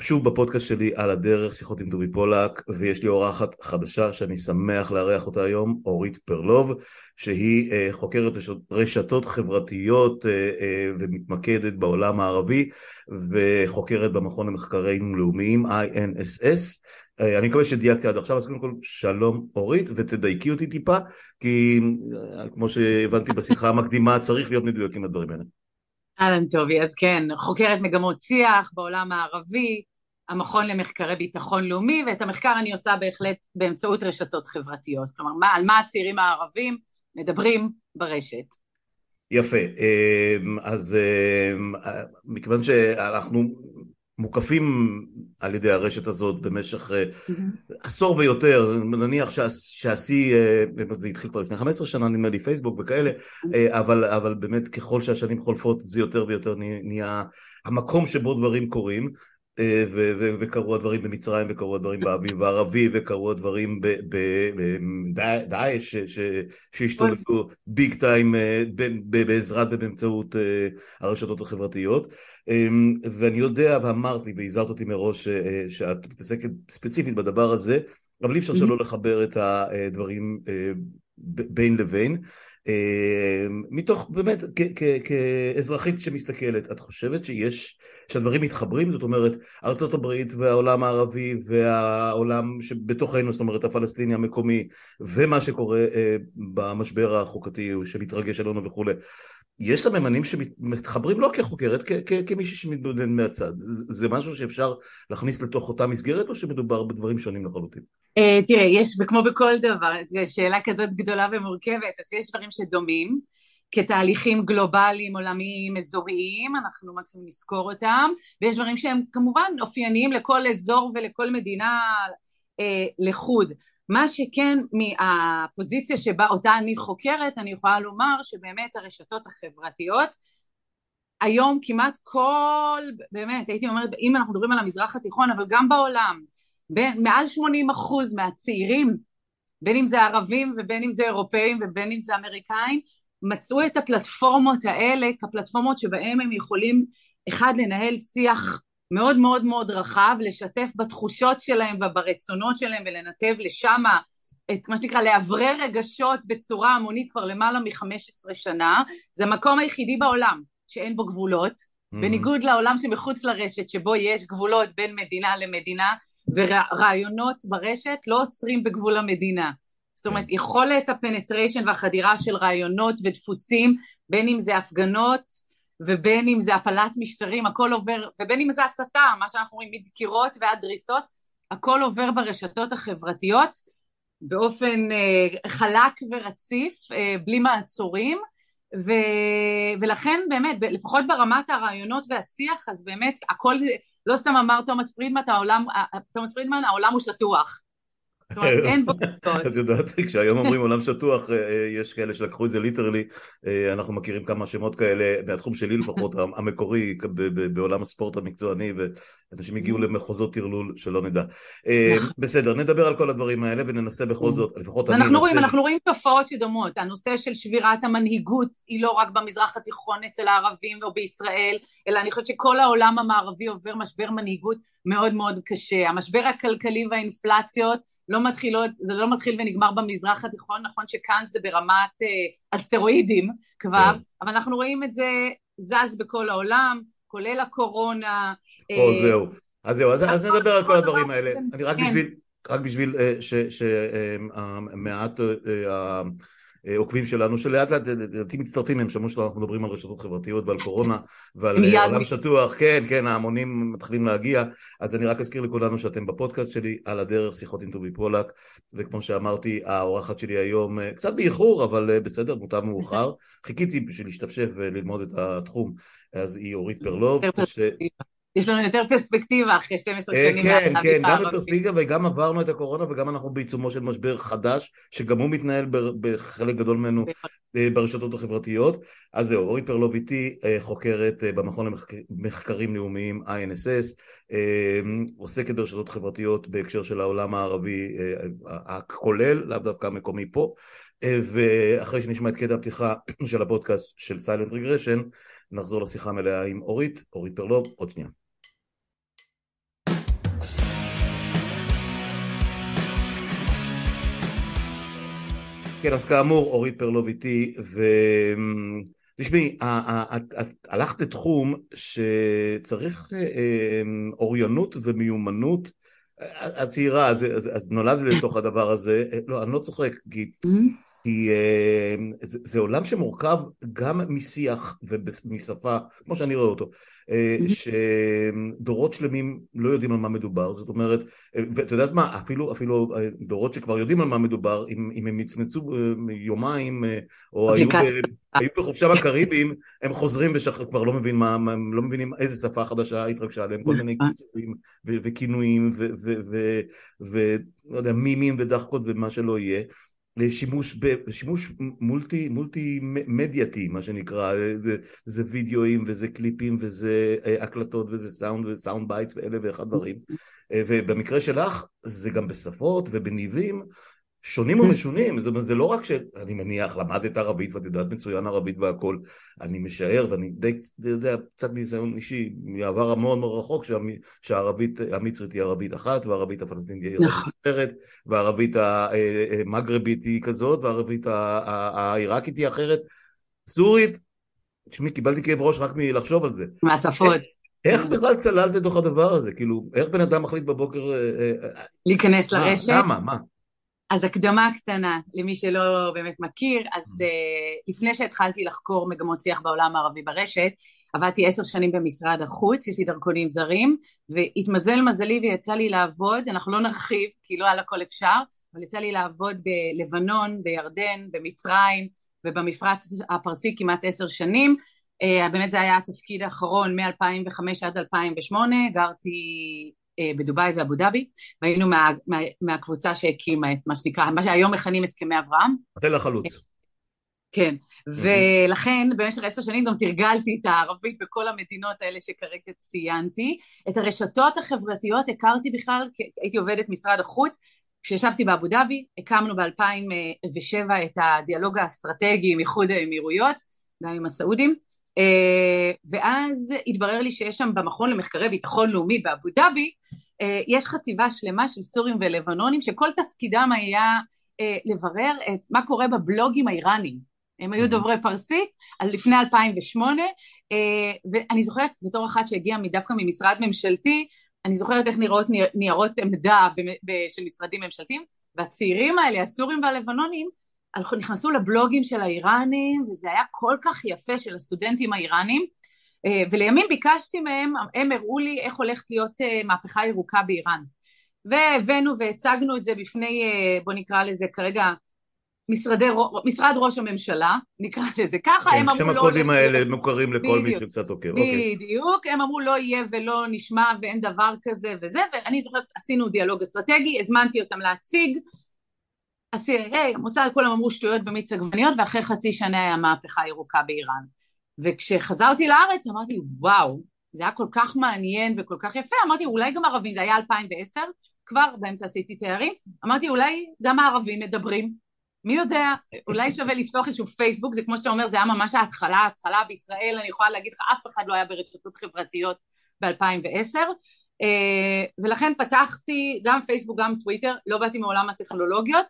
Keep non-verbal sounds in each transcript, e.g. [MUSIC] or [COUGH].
שוב בפודקאסט שלי על הדרך, שיחות עם דובי פולק, ויש לי אורחת חדשה שאני שמח לארח אותה היום, אורית פרלוב, שהיא uh, חוקרת רשתות חברתיות uh, uh, ומתמקדת בעולם הערבי, וחוקרת במכון למחקרים לאומיים INSS. Uh, אני מקווה שדייקתי עד עכשיו, אז קודם כל שלום אורית, ותדייקי אותי טיפה, כי uh, כמו שהבנתי בשיחה המקדימה, צריך להיות מדויק עם הדברים האלה. אהלן טובי, אז כן, חוקרת מגמות שיח בעולם הערבי, המכון למחקרי ביטחון לאומי, ואת המחקר אני עושה בהחלט באמצעות רשתות חברתיות. כלומר, מה, על מה הצעירים הערבים מדברים ברשת. יפה, אמ, אז אמ, מכיוון שאנחנו מוקפים על ידי הרשת הזאת במשך mm-hmm. עשור ויותר, נניח שהשיא, אה, זה התחיל כבר לפני 15 שנה נדמה לי פייסבוק וכאלה, mm-hmm. אבל, אבל באמת ככל שהשנים חולפות זה יותר ויותר נהיה המקום שבו דברים קורים אה, וקרו הדברים במצרים וקרו הדברים באביב הערבי וקרו הדברים בדאעש שהשתוללו ביג טיים בעזרת ובאמצעות הרשתות החברתיות. אמ, ואני יודע ואמרתי והזהרת אותי מראש אה, שאת מתעסקת ספציפית בדבר הזה אבל אי אפשר שלא לחבר את הדברים אה, בין לבין. מתוך באמת כאזרחית שמסתכלת את חושבת שיש שהדברים מתחברים זאת אומרת ארצות הברית והעולם הערבי והעולם שבתוכנו זאת אומרת הפלסטיני המקומי ומה שקורה אה, במשבר החוקתי שמתרגש עלינו וכולי יש סממנים שמתחברים לא כחוקרת, כמישהי שמתבודד מהצד. זה משהו שאפשר להכניס לתוך אותה מסגרת, או שמדובר בדברים שונים לחלוטין? Uh, תראה, יש, וכמו בכל דבר, זו שאלה כזאת גדולה ומורכבת, אז יש דברים שדומים, כתהליכים גלובליים, עולמיים, אזוריים, אנחנו מקסימום נזכור אותם, ויש דברים שהם כמובן אופייניים לכל אזור ולכל מדינה אה, לחוד. מה שכן מהפוזיציה שבה אותה אני חוקרת אני יכולה לומר שבאמת הרשתות החברתיות היום כמעט כל באמת הייתי אומרת אם אנחנו מדברים על המזרח התיכון אבל גם בעולם בין, מעל 80 אחוז מהצעירים בין אם זה ערבים ובין אם זה אירופאים ובין אם זה אמריקאים מצאו את הפלטפורמות האלה כפלטפורמות שבהם הם יכולים אחד לנהל שיח מאוד מאוד מאוד רחב, לשתף בתחושות שלהם וברצונות שלהם ולנתב לשם את מה שנקרא לאוורר רגשות בצורה המונית כבר למעלה מ-15 שנה, זה המקום היחידי בעולם שאין בו גבולות, mm-hmm. בניגוד לעולם שמחוץ לרשת שבו יש גבולות בין מדינה למדינה ורעיונות ברשת לא עוצרים בגבול המדינה. זאת אומרת כן. יכולת ה penetration והחדירה של רעיונות ודפוסים בין אם זה הפגנות ובין אם זה הפלת משטרים, הכל עובר, ובין אם זה הסתה, מה שאנחנו רואים מדקירות ועד דריסות, הכל עובר ברשתות החברתיות באופן אה, חלק ורציף, אה, בלי מעצורים, ו, ולכן באמת, לפחות ברמת הרעיונות והשיח, אז באמת הכל, לא סתם אמר תומאס פרידמן, העולם, תומאס פרידמן, העולם הוא שטוח. אז יודעת, כשהיום אומרים עולם שטוח, אה, אה, יש כאלה שלקחו את זה literally, אה, אנחנו מכירים כמה שמות כאלה, מהתחום שלי לפחות, המקורי, בעולם הספורט המקצועני, ואנשים הגיעו mm. למחוזות טרלול שלא נדע. נכון. בסדר, נדבר על כל הדברים האלה וננסה בכל mm. זאת, לפחות אני אנסה... רואים, אנחנו רואים תופעות שדומות, הנושא של שבירת המנהיגות היא לא רק במזרח התיכון אצל הערבים או בישראל, אלא אני חושבת שכל העולם המערבי עובר משבר מנהיגות מאוד מאוד קשה. המשבר הכלכלי והאינפלציות לא מתחילות, זה לא מתחיל ונגמר במזרח התיכון, נכון שכאן זה ברמת אה, אסטרואידים כבר, כן. אבל אנחנו רואים את זה זז בכל העולם, כולל הקורונה. או אה, זהו. אז זהו, אז, אז נדבר על כל הדברים האלה. אני רק כן. בשביל, רק בשביל אה, אה, עוקבים שלנו שלאט לאט לדעתי מצטרפים הם שמעו שאנחנו מדברים על רשתות חברתיות ועל קורונה ועל אה, עולם שטוח. כן כן ההמונים מתחילים להגיע. אז אני רק אזכיר לכולנו שאתם בפודקאסט שלי על הדרך שיחות עם טובי פולק. וכמו שאמרתי האורחת שלי היום אה, קצת באיחור אבל בסדר מוטב מאוחר. [LAUGHS] חיכיתי בשביל להשתפשף וללמוד את התחום. אז היא אורית פרלוב יש לנו יותר פרספקטיבה אחרי 12 אה, שנים. כן, כן, גם בפרספקטיבה וגם עברנו את הקורונה וגם אנחנו בעיצומו של משבר חדש, שגם הוא מתנהל בחלק גדול ממנו אה, ברשתות החברתיות. אז זהו, אורית פרלוב איתי, אה, חוקרת במכון למחקרים לאומיים INSS, עוסקת ברשתות חברתיות בהקשר של העולם הערבי הכולל, לאו דווקא המקומי פה. ואחרי שנשמע את קטע הפתיחה של הפודקאסט של סיילנט רגרשן, נחזור לשיחה מלאה עם אורית, אורית פרלוב, עוד שנייה. כן, אז כאמור, אורית פרלוב איתי, ו... תשמעי, את, את הלכת לתחום שצריך אה, אה, אוריינות ומיומנות הצעירה, אז, אז, נולדתי לתוך הדבר הזה, לא, אני לא צוחק, כי, כי זה, זה עולם שמורכב גם משיח ומשפה, כמו שאני רואה אותו, אה, שדורות שלמים לא יודעים על מה מדובר, זאת אומרת, אה, ואת יודעת מה, אפילו, אפילו אה, דורות שכבר יודעים על מה מדובר, אם, אם הם מצמצו יומיים, או היו, ב, היו בחופשה בקריבים, הם חוזרים וכבר לא, מבין מה, הם לא מבינים איזה שפה חדשה התרגשה עליהם, כל מיני קיצורים וכינויים ולא יודע, מימים ודאחקות ומה שלא יהיה. לשימוש, שימוש מולטי, מולטי מדייתי מה שנקרא, זה, זה וידאוים וזה קליפים וזה אה, הקלטות וזה סאונד ו sound bites ואלף ואחד דברים. אה, ובמקרה שלך זה גם בשפות ובניבים שונים כן. ומשונים, זאת אומרת זה לא רק שאני מניח למדת ערבית ואת יודעת מצוין ערבית והכל, אני משער ואני די יודע קצת מניסיון אישי מעבר המון מאוד רחוק שהערבית המצרית היא ערבית אחת והערבית הפלסטינית היא ערבית נכון. אחרת והערבית המגרבית היא כזאת והערבית העיראקית היא אחרת, סורית, תשמעי קיבלתי כאב ראש רק מלחשוב על זה. מהשפות. איך בכלל צללת לתוך הדבר הזה? כאילו, איך בן אדם מחליט בבוקר... אה, אה, להיכנס לרשת? למה? מה? אז הקדמה קטנה למי שלא באמת מכיר, אז uh, לפני שהתחלתי לחקור מגמות שיח בעולם הערבי ברשת, עבדתי עשר שנים במשרד החוץ, יש לי דרכונים זרים, והתמזל מזלי ויצא לי לעבוד, אנחנו לא נרחיב כי לא על הכל אפשר, אבל יצא לי לעבוד בלבנון, בירדן, במצרים ובמפרץ הפרסי כמעט עשר שנים, uh, באמת זה היה התפקיד האחרון מ-2005 עד 2008, גרתי אה, בדובאי ואבו דאבי, והיינו מה, מה, מהקבוצה שהקימה את מה שנקרא, מה שהיום מכנים הסכמי אברהם. תל החלוץ. כן, ולכן במשך עשר שנים גם תרגלתי את הערבית בכל המדינות האלה שכרגע ציינתי. את הרשתות החברתיות הכרתי בכלל, הייתי עובדת משרד החוץ, כשישבתי באבו דאבי, הקמנו ב-2007 את הדיאלוג האסטרטגי עם איחוד האמירויות, גם עם הסעודים, אה, ואז התברר לי שיש שם במכון למחקרי ביטחון לאומי באבו דאבי, אה, יש חטיבה שלמה של סורים ולבנונים שכל תפקידם היה אה, לברר את מה קורה בבלוגים האיראנים. הם היו דוברי פרסית לפני 2008, ואני זוכרת בתור אחת שהגיעה דווקא ממשרד ממשלתי, אני זוכרת איך נראות ניירות עמדה של משרדים ממשלתיים, והצעירים האלה, הסורים והלבנונים, נכנסו לבלוגים של האיראנים וזה היה כל כך יפה של הסטודנטים האיראנים אה, ולימים ביקשתי מהם, הם הראו לי איך הולכת להיות אה, מהפכה ירוקה באיראן והבאנו והצגנו את זה בפני אה, בוא נקרא לזה כרגע משרדי, משרד ראש הממשלה, נקרא לזה ככה, כן, הם אמרו לא... שם הקודים האלה. מוכרים לכל בדיוק, מי שקצת עוקר. אוקיי. בדיוק, אוקיי. הם אמרו לא יהיה ולא נשמע ואין דבר כזה וזה, ואני זוכרת, עשינו דיאלוג אסטרטגי, הזמנתי אותם להציג, ה-CIA, המוסד, כולם אמרו שטויות במיץ עגבניות, ואחרי חצי שנה היה מהפכה ירוקה באיראן. וכשחזרתי לארץ אמרתי, וואו, זה היה כל כך מעניין וכל כך יפה, אמרתי, אולי גם ערבים, זה היה 2010, כבר באמצע עשיתי תארים, אמרתי, אולי גם הערבים מדברים, מי יודע, אולי שווה לפתוח איזשהו פייסבוק, זה כמו שאתה אומר, זה היה ממש ההתחלה, ההתחלה בישראל, אני יכולה להגיד לך, אף אחד לא היה ברשתות חברתיות ב-2010, אה, ולכן פתחתי גם פייסבוק, גם טוויטר, לא באתי מעולם הטכנולוגיות,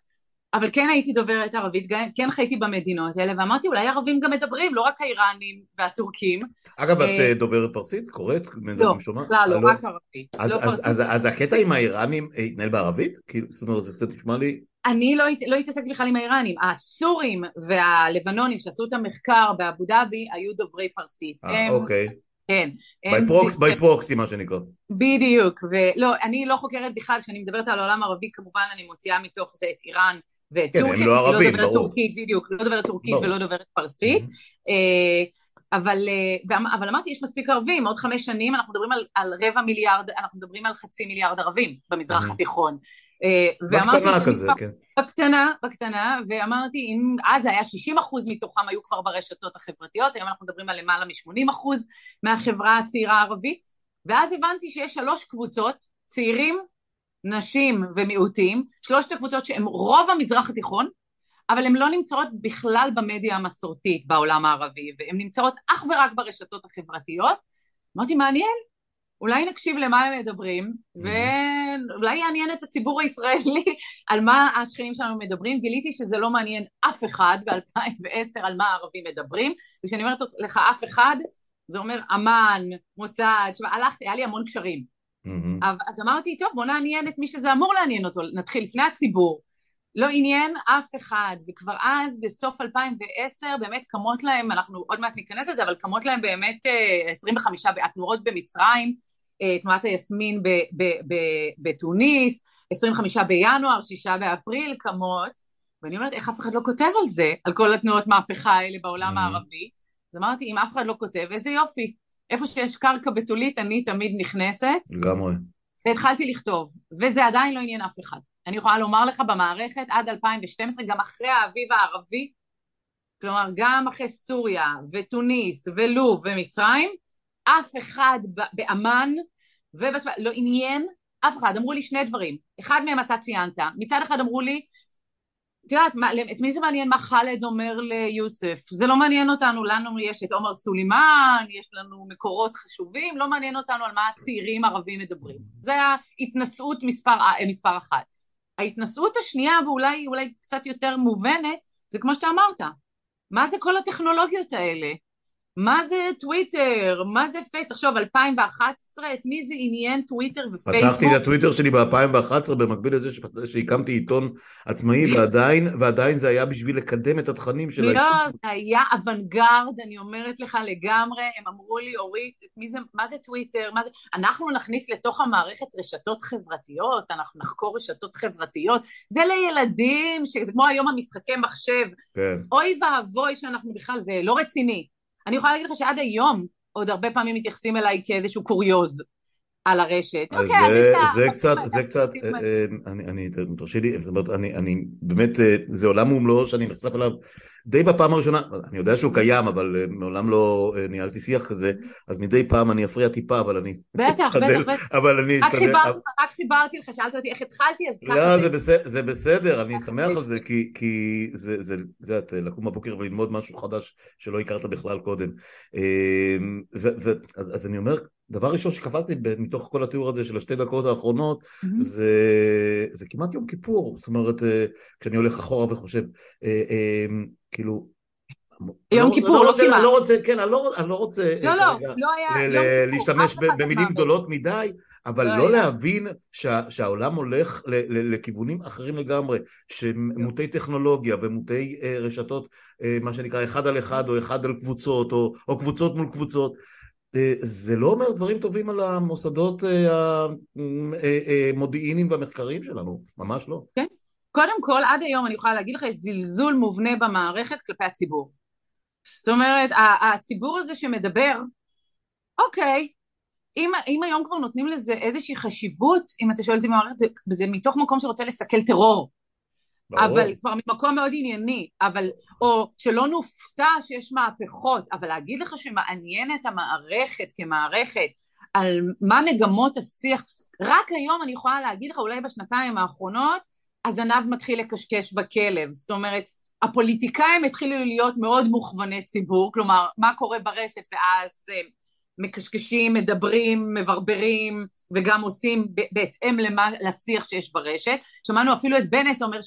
אבל כן הייתי דוברת ערבית, כן חייתי במדינות האלה, ואמרתי אולי ערבים גם מדברים, לא רק האיראנים והטורקים. אגב, את אה, אה, דוברת פרסית? קוראת? לא, בכלל לא, לא, רק ערבית. אז הקטע עם האיראנים אה, התנהל בערבית? זאת אומרת, זה קצת נשמע לי... אני לא, לא התעסקתי בכלל עם האיראנים, הסורים והלבנונים שעשו את המחקר באבו דאבי היו דוברי פרסית. אה, אוקיי. כן. ביי פרוקס, ביי פרוקסי מה שנקרא. בדיוק, ולא, אני לא חוקרת בכלל, כשאני מדברת על העולם הערבי כמובן אני מוציאה מתוך זה את איראן וטורקיה, כן, הם לא ערבים, לא ברור. טורקית, בדיוק, לא דוברת טורקית ברור. ולא דוברת פרסית. Mm-hmm. אבל, אה, אבל אמרתי, יש מספיק ערבים, עוד חמש שנים אנחנו מדברים על, על רבע מיליארד, אנחנו מדברים על חצי מיליארד ערבים במזרח. התיכון. אה, בקטנה כזה, כן. בקטנה, בקטנה, ואמרתי, אם אז היה 60 אחוז מתוכם היו כבר ברשתות החברתיות, היום אנחנו מדברים על למעלה מ-80 אחוז מהחברה הצעירה הערבית, ואז הבנתי שיש שלוש קבוצות, צעירים, נשים ומיעוטים, שלושת הקבוצות שהן רוב המזרח התיכון, אבל הן לא נמצאות בכלל במדיה המסורתית בעולם הערבי, והן נמצאות אך ורק ברשתות החברתיות. אמרתי, מעניין, אולי נקשיב למה הם מדברים, ו... אולי יעניין את הציבור הישראלי [LAUGHS] על מה השכנים שלנו מדברים, גיליתי שזה לא מעניין אף אחד [LAUGHS] ב-2010 על מה הערבים מדברים, וכשאני אומרת לך אף אחד, זה אומר אמ"ן, מוסד, הלכתי, היה לי המון קשרים. Mm-hmm. אז אמרתי, טוב, בוא נעניין את מי שזה אמור לעניין אותו, נתחיל לפני הציבור. לא עניין אף אחד, וכבר אז בסוף 2010 באמת קמות להם, אנחנו עוד מעט ניכנס לזה, אבל קמות להם באמת 25 אה, התנועות במצרים, אה, תנועת היסמין בתוניס, 25 בינואר, 6 באפריל קמות, ואני אומרת איך אף אחד לא כותב על זה, על כל התנועות מהפכה האלה בעולם mm-hmm. הערבי, אז אמרתי אם אף אחד לא כותב, איזה יופי, איפה שיש קרקע בתולית אני תמיד נכנסת. לגמרי. והתחלתי לכתוב, וזה עדיין לא עניין אף אחד. אני יכולה לומר לך במערכת עד 2012, גם אחרי האביב הערבי, כלומר גם אחרי סוריה ותוניס ולוב ומצרים, אף אחד באמ"ן ובשפ... לא עניין אף אחד, אמרו לי שני דברים, אחד מהם אתה ציינת, מצד אחד אמרו לי את יודעת, את מי זה מעניין מה חאלד אומר ליוסף? זה לא מעניין אותנו, לנו יש את עומר סולימאן, יש לנו מקורות חשובים, לא מעניין אותנו על מה הצעירים ערבים מדברים. זה ההתנשאות מספר, מספר אחת. ההתנשאות השנייה, ואולי קצת יותר מובנת, זה כמו שאתה אמרת, מה זה כל הטכנולוגיות האלה? מה זה טוויטר? מה זה פייס? תחשוב, 2011, את מי זה עניין טוויטר ופייסבוק? פתחתי את הטוויטר שלי ב-2011 במקביל לזה שהקמתי עיתון עצמאי [LAUGHS] ועדיין, ועדיין זה היה בשביל לקדם את התכנים של. לא, זה היה אוונגרד, אני אומרת לך לגמרי, הם אמרו לי, אורית, זה, מה זה טוויטר? מה זה... אנחנו נכניס לתוך המערכת רשתות חברתיות, אנחנו נחקור רשתות חברתיות, זה לילדים, כמו היום המשחקי מחשב. כן. אוי ואבוי שאנחנו בכלל, זה לא רציני. אני יכולה להגיד לך שעד היום עוד הרבה פעמים מתייחסים אליי כאיזשהו קוריוז על הרשת. אוקיי, אז זה, זה קצת, זה קצת, אה, אה, אני, אני, תרשי לי, אני, אני באמת, אה, זה עולם ומלואו שאני נחשף אליו די בפעם הראשונה, אני יודע שהוא קיים, אבל אה, מעולם לא אה, ניהלתי שיח כזה, אז מדי פעם אני אפריע טיפה, אבל אני... בטח, בטח, בטח. אבל אני אשתדל... רק חיברתי לך, שאלת אותי איך התחלתי, אז ככה לא, זה... בסדר, זה בסדר, אני שמח על זה, כי זה, זה, את יודעת, לקום בבוקר וללמוד משהו חדש שלא הכרת בכלל קודם. אז אני אומר, דבר ראשון שקפצתי מתוך כל התיאור הזה של השתי דקות האחרונות mm-hmm. זה, זה כמעט יום כיפור, זאת אומרת אה, כשאני הולך אחורה וחושב אמ, כאילו... יום לא, כיפור, לא, לא כמעט. אני לא רוצה, כן, אני לא, אני לא רוצה לא, לא, לא היה להשתמש במילים גדולות מדי, אבל לא, לא להבין שה, שהעולם הולך ל, ל, לכיוונים אחרים לגמרי, שמוטי טכנולוגיה ומוטי uh, רשתות, uh, מה שנקרא אחד על אחד או אחד על קבוצות, או, או קבוצות מול קבוצות, זה לא אומר דברים טובים על המוסדות המודיעיניים uh, uh, והמחקריים שלנו, ממש לא. כן. קודם כל, עד היום אני יכולה להגיד לך, יש זלזול מובנה במערכת כלפי הציבור. זאת אומרת, הציבור הזה שמדבר, אוקיי, אם, אם היום כבר נותנים לזה איזושהי חשיבות, אם אתה שואל אותי במערכת, זה, זה מתוך מקום שרוצה לסכל טרור. אבל כבר ממקום מאוד ענייני, אבל, או שלא נופתע שיש מהפכות, אבל להגיד לך שמעניין את המערכת כמערכת, על מה מגמות השיח, רק היום אני יכולה להגיד לך, אולי בשנתיים האחרונות, הזנב מתחיל לקשקש בכלב, זאת אומרת הפוליטיקאים התחילו להיות מאוד מוכווני ציבור, כלומר מה קורה ברשת ואז אה, מקשקשים, מדברים, מברברים וגם עושים בהתאם למה, לשיח שיש ברשת. שמענו אפילו את בנט אומר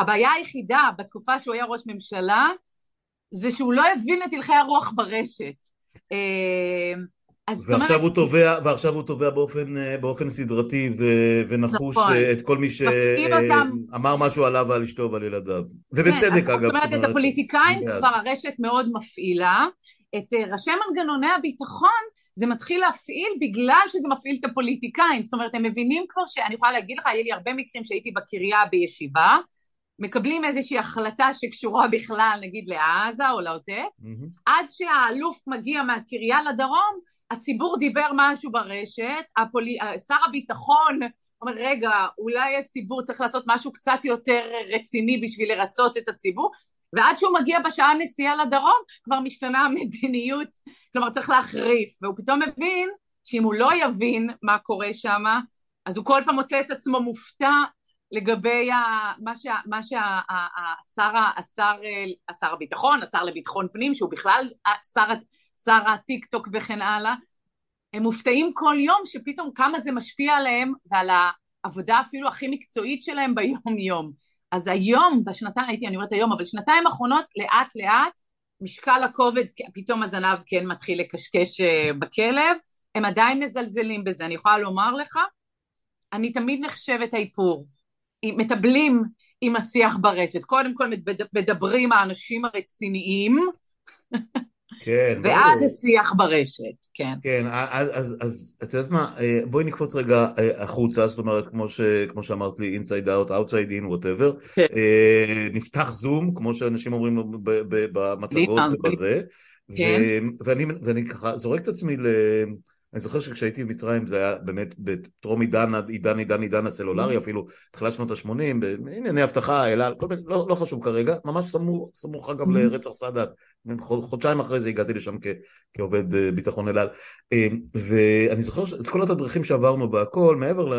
שהבעיה היחידה בתקופה שהוא היה ראש ממשלה זה שהוא לא הבין את הלכי הרוח ברשת. אה, ועכשיו, אומרת... הוא תובע, ועכשיו הוא תובע באופן, אה, באופן סדרתי ו, ונחוש נכון. אה, את כל מי שאמר משהו עליו ועל אשתו ועל ילדיו. ובצדק כן, אגב. זאת אומרת, את הפוליטיקאים כבר הרשת מאוד מפעילה, את אה, ראשי מנגנוני הביטחון זה מתחיל להפעיל בגלל שזה מפעיל את הפוליטיקאים, זאת אומרת הם מבינים כבר שאני יכולה להגיד לך, היה לי הרבה מקרים שהייתי בקריה בישיבה, מקבלים איזושהי החלטה שקשורה בכלל נגיד לעזה או לעוטף, mm-hmm. עד שהאלוף מגיע מהקריה לדרום, הציבור דיבר משהו ברשת, הפולי... שר הביטחון אומר רגע אולי הציבור צריך לעשות משהו קצת יותר רציני בשביל לרצות את הציבור? ועד שהוא מגיע בשעה נסיעה לדרום כבר משתנה המדיניות, כלומר צריך להחריף. והוא פתאום מבין שאם הוא לא יבין מה קורה שם אז הוא כל פעם מוצא את עצמו מופתע לגבי מה, שה, מה שהשר השר, השר הביטחון, השר לביטחון פנים, שהוא בכלל שר, שר הטיק טוק וכן הלאה, הם מופתעים כל יום שפתאום כמה זה משפיע עליהם ועל העבודה אפילו הכי מקצועית שלהם ביום יום. אז היום, בשנתיים, הייתי, אני אומרת היום, אבל שנתיים האחרונות, לאט לאט, משקל הכובד, פתאום הזנב כן מתחיל לקשקש אה, בכלב, הם עדיין מזלזלים בזה, אני יכולה לומר לך, אני תמיד נחשבת האיפור. מטבלים עם השיח ברשת. קודם כל מדברים האנשים הרציניים, כן, [LAUGHS] ואז זה שיח ברשת, כן. כן, אז, אז, אז את יודעת מה, אה, בואי נקפוץ רגע אה, החוצה, זאת אומרת, כמו, ש, כמו שאמרת לי, inside out, outside in, whatever. כן. אה, נפתח זום, כמו שאנשים אומרים במצגות ובזה. כן. ואני, ואני ככה זורק את עצמי ל... אני זוכר שכשהייתי במצרים זה היה באמת בטרום עידן, עידן עידן עידן הסלולרי mm-hmm. אפילו תחילת שנות ה-80 בענייני אבטחה, אלה, לא, לא חשוב כרגע, ממש סמוך, סמוך אגב. לרצח סאדאת, חודשיים אחרי זה הגעתי לשם כ, כעובד אה, ביטחון אל על אה, ואני זוכר את כל התדריכים שעברנו והכל מעבר ל...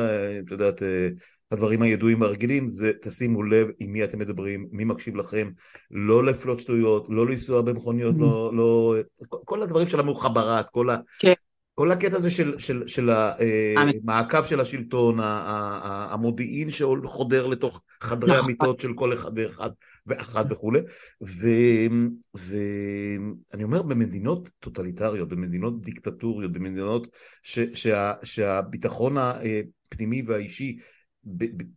את יודעת אה, הדברים הידועים והרגילים זה תשימו לב עם מי אתם מדברים, מי מקשיב לכם, לא לפלוט שטויות, לא לנסוע במכוניות, mm-hmm. לא, לא, כל הדברים של המוחברת, כל ה... כן. כל הקטע הזה של, של, של המעקב אה, של השלטון, המודיעין שחודר לתוך חדרי נכון. המיטות של כל אחד ואחד ואחת וכולי, ואני אומר במדינות טוטליטריות, במדינות דיקטטוריות, במדינות ש, שה, שהביטחון הפנימי והאישי,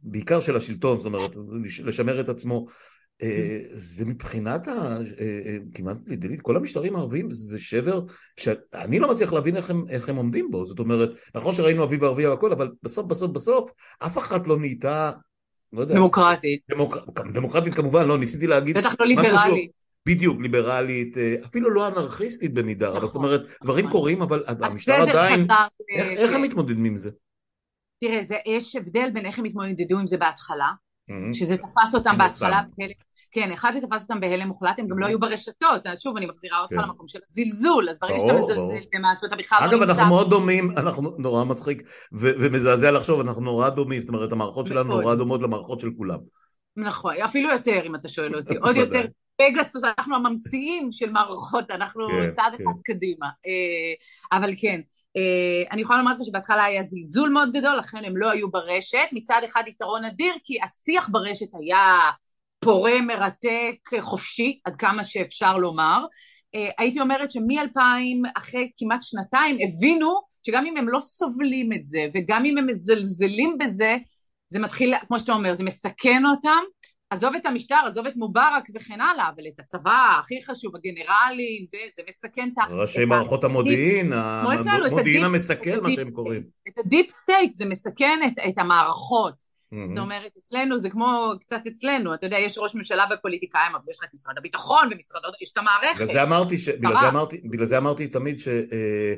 בעיקר של השלטון, זאת אומרת, לשמר את עצמו זה מבחינת ה... אה, אה, כמעט לדלית, כל המשטרים הערביים זה שבר שאני לא מצליח להבין איך הם, איך הם עומדים בו, זאת אומרת, נכון שראינו אביב ערבי והכל, אבל בסוף בסוף בסוף אף אחת לא נהייתה, לא יודע, דמוקרטית. דמוק, דמוקרטית כמובן, לא, ניסיתי להגיד, בטח לא ליברלית. בדיוק, ליברלית, אפילו לא אנרכיסטית במידה, נכון, זאת אומרת, נכון. דברים קורים, אבל המשטר עדיין, איך, איך הם מתמודדים עם זה? תראה, זה, יש הבדל בין איך הם התמודדו עם זה בהתחלה, שזה תפס אותם בהתחלה, כן, אחד זה תפס אותם בהלם מוחלט, הם גם לא היו ברשתות, שוב אני מחזירה אותך כן. למקום של הזלזול, אז ברגע שאתה מזלזל במשהו אתה בכלל לא נמצא. אגב, אנחנו מאוד דומים, אנחנו נורא מצחיק ומזעזע לחשוב, אנחנו נורא דומים, זאת אומרת המערכות שלנו נורא דומות למערכות של כולם. נכון, אפילו יותר אם אתה שואל אותי, [LAUGHS] עוד יותר. פגסוס, אנחנו הממציאים של מערכות, אנחנו כן, צעד אחד כן. קדימה. אה, אבל כן, אני יכולה לומר לך שבהתחלה היה זלזול מאוד גדול, לכן הם לא היו ברשת. מצד אחד יתרון אדיר, כי השיח ברשת היה פורה, מרתק, חופשי, עד כמה שאפשר לומר. אה, הייתי אומרת שמ-2000, אחרי כמעט שנתיים, הבינו שגם אם הם לא סובלים את זה, וגם אם הם מזלזלים בזה, זה מתחיל, כמו שאתה אומר, זה מסכן אותם. עזוב את המשטר, עזוב את מובארק וכן הלאה, אבל את הצבא, הכי חשוב, הגנרלים, זה, זה מסכן את ה... ראשי מערכות המודיעין, המודיעין המסכל, מה שהם קוראים. את ה deep state, זה מסכן את, את המערכות. Mm-hmm. זאת אומרת, אצלנו זה כמו קצת אצלנו, אתה יודע, יש ראש ממשלה ופוליטיקאים, אבל יש לך את משרד הביטחון ומשרד, יש את המערכת. בגלל זה אמרתי, ש... בגלל זה אמרתי, בגלל זה אמרתי תמיד ש... אה, אה,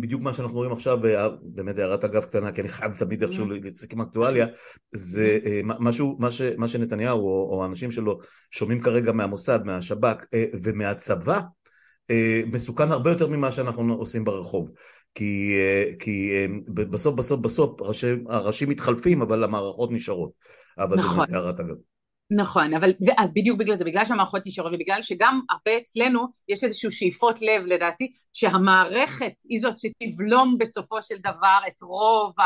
בדיוק מה שאנחנו רואים עכשיו, באמת הערת אגב קטנה, כי אני חייב תמיד איכשהו mm-hmm. להתעסק עם אקטואליה, זה אה, משהו, מה, ש, מה שנתניהו או, או האנשים שלו שומעים כרגע מהמוסד, מהשב"כ ומהצבא, מסוכן הרבה יותר ממה שאנחנו עושים ברחוב. כי, אה, כי אה, בסוף בסוף בסוף ראשי, הראשים מתחלפים אבל המערכות נשארות. אבל נכון. זה הערת אגב. נכון, אבל זה, אז בדיוק בגלל זה, בגלל שהמערכות נשארות ובגלל שגם הרבה אצלנו יש איזשהו שאיפות לב לדעתי שהמערכת היא זאת שתבלום בסופו של דבר את רוב ה...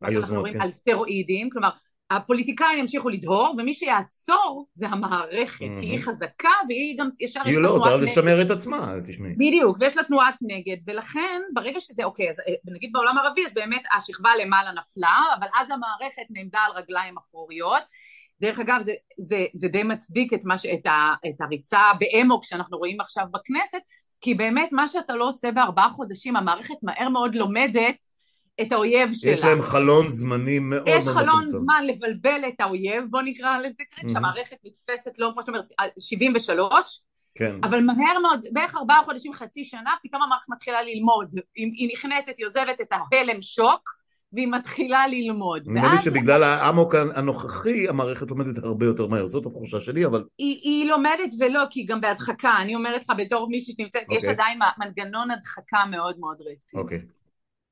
מה שאנחנו רואים כן. על סטרואידים, כלומר הפוליטיקאים ימשיכו לדהור, ומי שיעצור זה המערכת, mm-hmm. כי היא חזקה והיא גם ישר היא לא, רוצה לשמר את עצמה, תשמעי. בדיוק, ויש לה תנועת נגד, ולכן ברגע שזה, אוקיי, אז אה, נגיד בעולם הערבי, אז באמת השכבה למעלה נפלה, אבל אז המערכת נעמדה על רגליים אחוריות. דרך אגב, זה, זה, זה די מצדיק את, ש, את, ה, את הריצה באמוק שאנחנו רואים עכשיו בכנסת, כי באמת מה שאתה לא עושה בארבעה חודשים, המערכת מהר מאוד לומדת את האויב שלה. יש להם חלון זמני מאוד מאוד מצומצם. יש חלון זמן לבלבל את האויב, בוא נקרא לזה כרגע, שהמערכת נתפסת לא, כמו שאת אומרת, 73, כן. אבל מהר מאוד, בערך ארבעה חודשים, חצי שנה, פתאום המערכת מתחילה ללמוד. היא, היא נכנסת, היא עוזבת את ההלם שוק, והיא מתחילה ללמוד. נדמה לי שבגלל האמוק הנוכחי, המערכת לומדת הרבה יותר מהר, זאת התחושה שלי, אבל... היא, היא לומדת ולא, כי היא גם בהדחקה. אני אומרת לך, בתור מישהי שנמצאת, okay. יש אוקיי. עדיין מנגנון הדחקה מאוד מאוד רציני. אוקיי. Okay.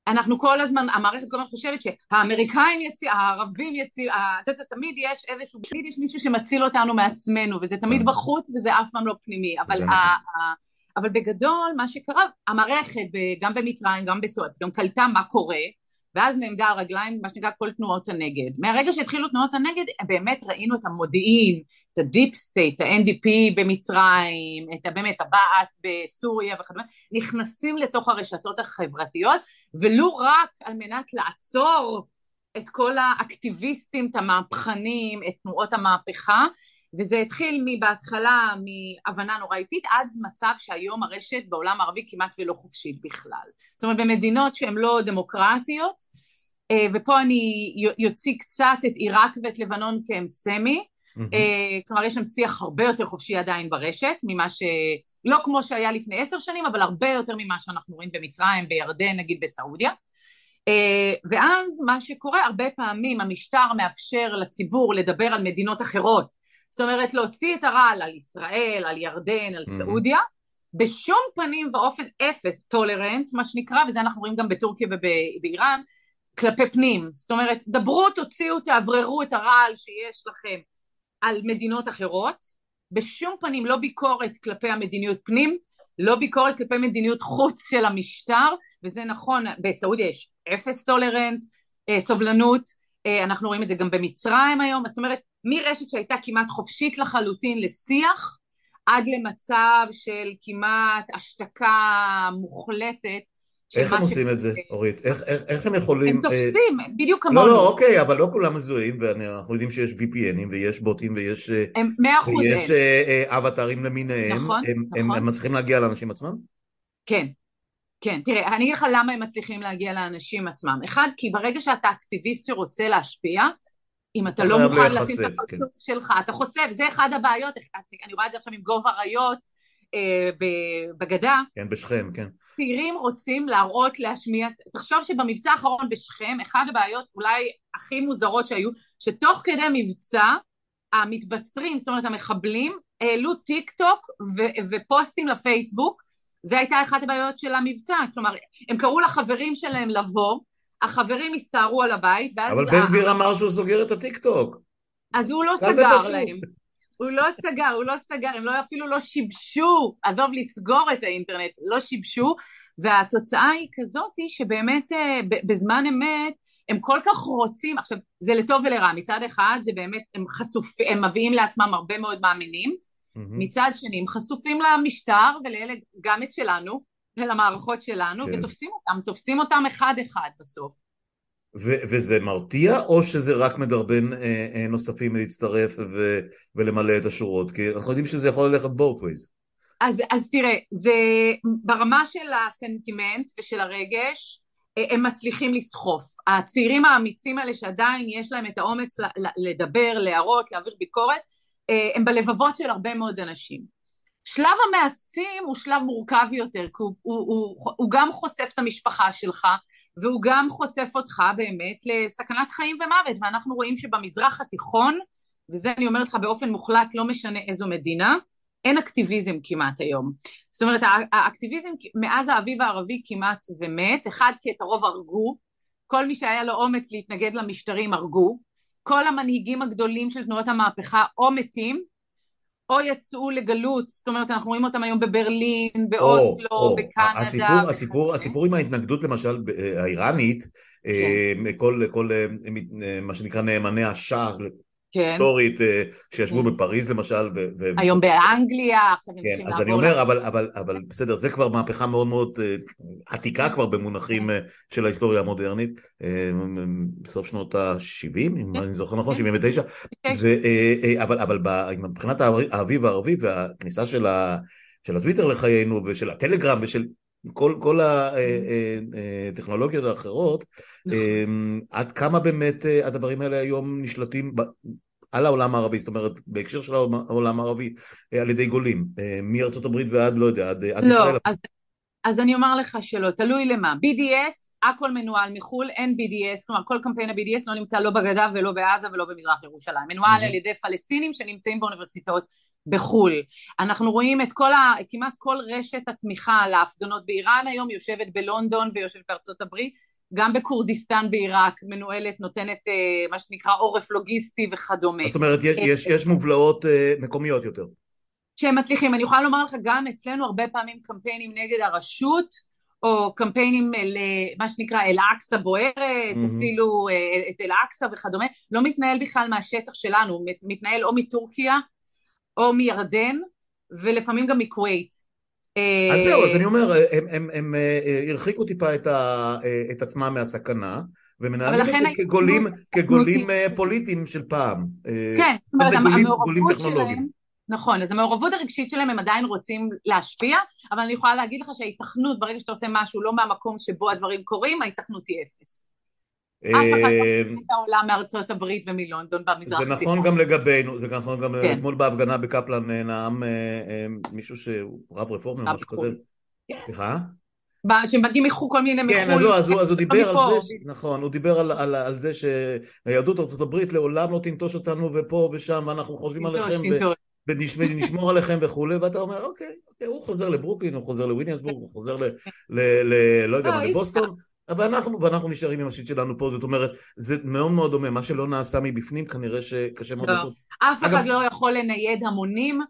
אנחנו כל הזמן, המערכת כל הזמן חושבת שהאמריקאים יציל, הערבים יציל, אתה יודע, תמיד יש איזשהו, תמיד יש מישהו שמציל אותנו מעצמנו, וזה תמיד כן. בחוץ וזה אף פעם לא פנימי, אבל, ה, נכון. ה, אבל בגדול מה שקרה, המערכת גם במצרים, גם בסועד, גם קלטה מה קורה, ואז נעמדה על הרגליים, מה שנקרא כל תנועות הנגד. מהרגע שהתחילו תנועות הנגד, באמת ראינו את המודיעין, את ה deep state, ה-NDP במצרים, את באמת הבעת' בסוריה וכדומה, נכנסים לתוך הרשתות החברתיות, ולו רק על מנת לעצור את כל האקטיביסטים, את המהפכנים, את תנועות המהפכה, וזה התחיל מבהתחלה מהבנה נורא איטית עד מצב שהיום הרשת בעולם הערבי כמעט ולא חופשית בכלל. זאת אומרת במדינות שהן לא דמוקרטיות, אה, ופה אני יוציא קצת את עיראק ואת לבנון כי הם סמי, Mm-hmm. כלומר יש שם שיח הרבה יותר חופשי עדיין ברשת ממה ש... לא כמו שהיה לפני עשר שנים אבל הרבה יותר ממה שאנחנו רואים במצרים, בירדן נגיד בסעודיה אה, ואז מה שקורה הרבה פעמים המשטר מאפשר לציבור לדבר על מדינות אחרות זאת אומרת להוציא את הרעל על ישראל, על ירדן, על סעודיה, בשום פנים ואופן אפס טולרנט מה שנקרא, וזה אנחנו רואים גם בטורקיה ובאיראן, כלפי פנים. זאת אומרת, דברו, תוציאו, תאווררו את הרעל שיש לכם על מדינות אחרות, בשום פנים לא ביקורת כלפי המדיניות פנים, לא ביקורת כלפי מדיניות חוץ של המשטר, וזה נכון, בסעודיה יש אפס טולרנט, אה, סובלנות, אה, אנחנו רואים את זה גם במצרים היום, זאת אומרת מרשת שהייתה כמעט חופשית לחלוטין לשיח, עד למצב של כמעט השתקה מוחלטת. איך הם עושים את זה, אורית? איך, איך, איך הם יכולים... הם תופסים, אה... בדיוק כמונו. לא, לא, אוקיי, אבל לא כולם מזוהים, ואנחנו יודעים שיש VPNים ויש בוטים ויש... אה, הם מאה אחוז ויש אה, אה, אבטרים למיניהם. נכון, הם, נכון. הם מצליחים להגיע לאנשים עצמם? כן, כן. תראה, אני אגיד לך למה הם מצליחים להגיע לאנשים עצמם. אחד, כי ברגע שאתה אקטיביסט שרוצה להשפיע, אם אתה לא מוכן לשים את הפרצוף כן. שלך, אתה חושף, זה אחד הבעיות, אני רואה את זה עכשיו עם גוב אריות אה, בגדה. כן, בשכם, כן. צעירים רוצים להראות, להשמיע, תחשוב שבמבצע האחרון בשכם, אחד הבעיות אולי הכי מוזרות שהיו, שתוך כדי מבצע, המתבצרים, זאת אומרת המחבלים, העלו טיק טוק ו- ופוסטים לפייסבוק, זה הייתה אחת הבעיות של המבצע, כלומר, הם קראו לחברים שלהם לבוא, החברים הסתערו על הבית, ואז... אבל בן גביר אמר שהוא סוגר את הטיק טוק. אז הוא לא סגר להם. הוא לא סגר, הוא לא סגר, הם לא, אפילו לא שיבשו, עזוב לסגור את האינטרנט, לא שיבשו, והתוצאה היא כזאת שבאמת אה, בזמן אמת הם כל כך רוצים, עכשיו זה לטוב ולרע, מצד אחד זה באמת, הם חשופים, הם מביאים לעצמם הרבה מאוד מאמינים, mm-hmm. מצד שני הם חשופים למשטר ולאלה, גם את שלנו, ולמערכות שלנו, כן. ותופסים אותם, תופסים אותם אחד אחד בסוף. ו- וזה מרתיע, או שזה רק מדרבן אה, אה, נוספים להצטרף ו- ולמלא את השורות? כי אנחנו יודעים שזה יכול ללכת both ways. אז, אז תראה, זה ברמה של הסנטימנט ושל הרגש, אה, הם מצליחים לסחוף. הצעירים האמיצים האלה שעדיין יש להם את האומץ לדבר, להראות, להעביר ביקורת, אה, הם בלבבות של הרבה מאוד אנשים. שלב המעשים הוא שלב מורכב יותר, כי הוא, הוא, הוא, הוא גם חושף את המשפחה שלך, והוא גם חושף אותך באמת לסכנת חיים ומוות, ואנחנו רואים שבמזרח התיכון, וזה אני אומרת לך באופן מוחלט, לא משנה איזו מדינה, אין אקטיביזם כמעט היום. זאת אומרת, האקטיביזם מאז האביב הערבי כמעט ומת, אחד כי את הרוב הרגו, כל מי שהיה לו אומץ להתנגד למשטרים הרגו, כל המנהיגים הגדולים של תנועות המהפכה או מתים, או יצאו לגלות, זאת אומרת אנחנו רואים אותם היום בברלין, באוסלו, או, או. בקנדה. הסיפור, הסיפור, הסיפור עם ההתנגדות למשל האיראנית, כן. אה, כל, כל אה, מה שנקרא נאמני השער כן. היסטורית, אה, שישבו כן. בפריז למשל. ו- ו- היום באנגליה, עכשיו הם כן, צריכים לעבור... אז אני אומר, אבל, אבל, אבל בסדר, זה כבר מהפכה מאוד מאוד uh, עתיקה כבר במונחים uh, של ההיסטוריה המודרנית, בסוף שנות ה-70, אם כן. אני זוכר נכון, 79, כן. ו, אבל, אבל מבחינת האביב הערבי והכניסה של, ה, של הטוויטר לחיינו ושל הטלגרם ושל כל, כל הטכנולוגיות האחרות, נכון. עד כמה באמת הדברים האלה היום נשלטים על העולם הערבי, זאת אומרת בהקשר של העולם הערבי אה, על ידי גולים, אה, מארצות הברית ועד לא יודע, עד, עד לא, ישראל. אז, אז אני אומר לך שלא, תלוי למה. BDS, הכל מנוהל מחו"ל, אין BDS, כלומר כל קמפיין ה-BDS לא נמצא לא בגדה ולא בעזה ולא במזרח ירושלים, מנוהל mm-hmm. על ידי פלסטינים שנמצאים באוניברסיטאות בחו"ל. אנחנו רואים את כל ה... כמעט כל רשת התמיכה להפגנות באיראן היום יושבת בלונדון ויושבת בארצות הברית גם בכורדיסטן בעיראק מנוהלת, נותנת אה, מה שנקרא עורף לוגיסטי וכדומה. זאת אומרת, יש, אה, יש, יש מובלעות אה, מקומיות יותר. שהם מצליחים. אני יכולה לומר לך גם אצלנו הרבה פעמים קמפיינים נגד הרשות, או קמפיינים למה שנקרא אל-אקצא בוערת, הצילו את אל-אקצא וכדומה, לא מתנהל בכלל מהשטח שלנו, מתנהל או מטורקיה או מירדן ולפעמים גם מכווית. אז זהו, אז אני אומר, הם, הם, הם הרחיקו טיפה את, ה, את עצמם מהסכנה ומנהלים את זה כגולים, כגולים פוליטיים של פעם. כן, זאת אומרת, המעורבות שלהם נכון, אז המעורבות הרגשית שלהם הם עדיין רוצים להשפיע, אבל אני יכולה להגיד לך שההיתכנות ברגע שאתה עושה משהו לא מהמקום שבו הדברים קורים, ההיתכנות היא אפס. אף אחד לא מבין את העולם מארצות הברית ומלונדון במזרח זה נכון גם לגבינו, זה נכון גם אתמול בהפגנה בקפלן נאם מישהו שהוא רב רפורמי או משהו כזה. סליחה? שמגיעים מחו"ל כל מיני מחו"ל. כן, אז לא, אז הוא דיבר על זה, נכון, הוא דיבר על זה שהיהדות הברית לעולם לא תנטוש אותנו ופה ושם ואנחנו חושבים עליכם ונשמור עליכם וכולי, ואתה אומר, אוקיי, אוקיי, הוא חוזר לברוקלין, הוא חוזר לוויליאמסבורג, הוא חוזר ל... לא יודע מה, לבוסטון, ואנחנו, ואנחנו נשארים עם השיט שלנו פה, זאת אומרת, זה מאוד מאוד דומה, מה שלא נעשה מבפנים כנראה שקשה מאוד לעשות. אף אחד לא יכול לנייד המונים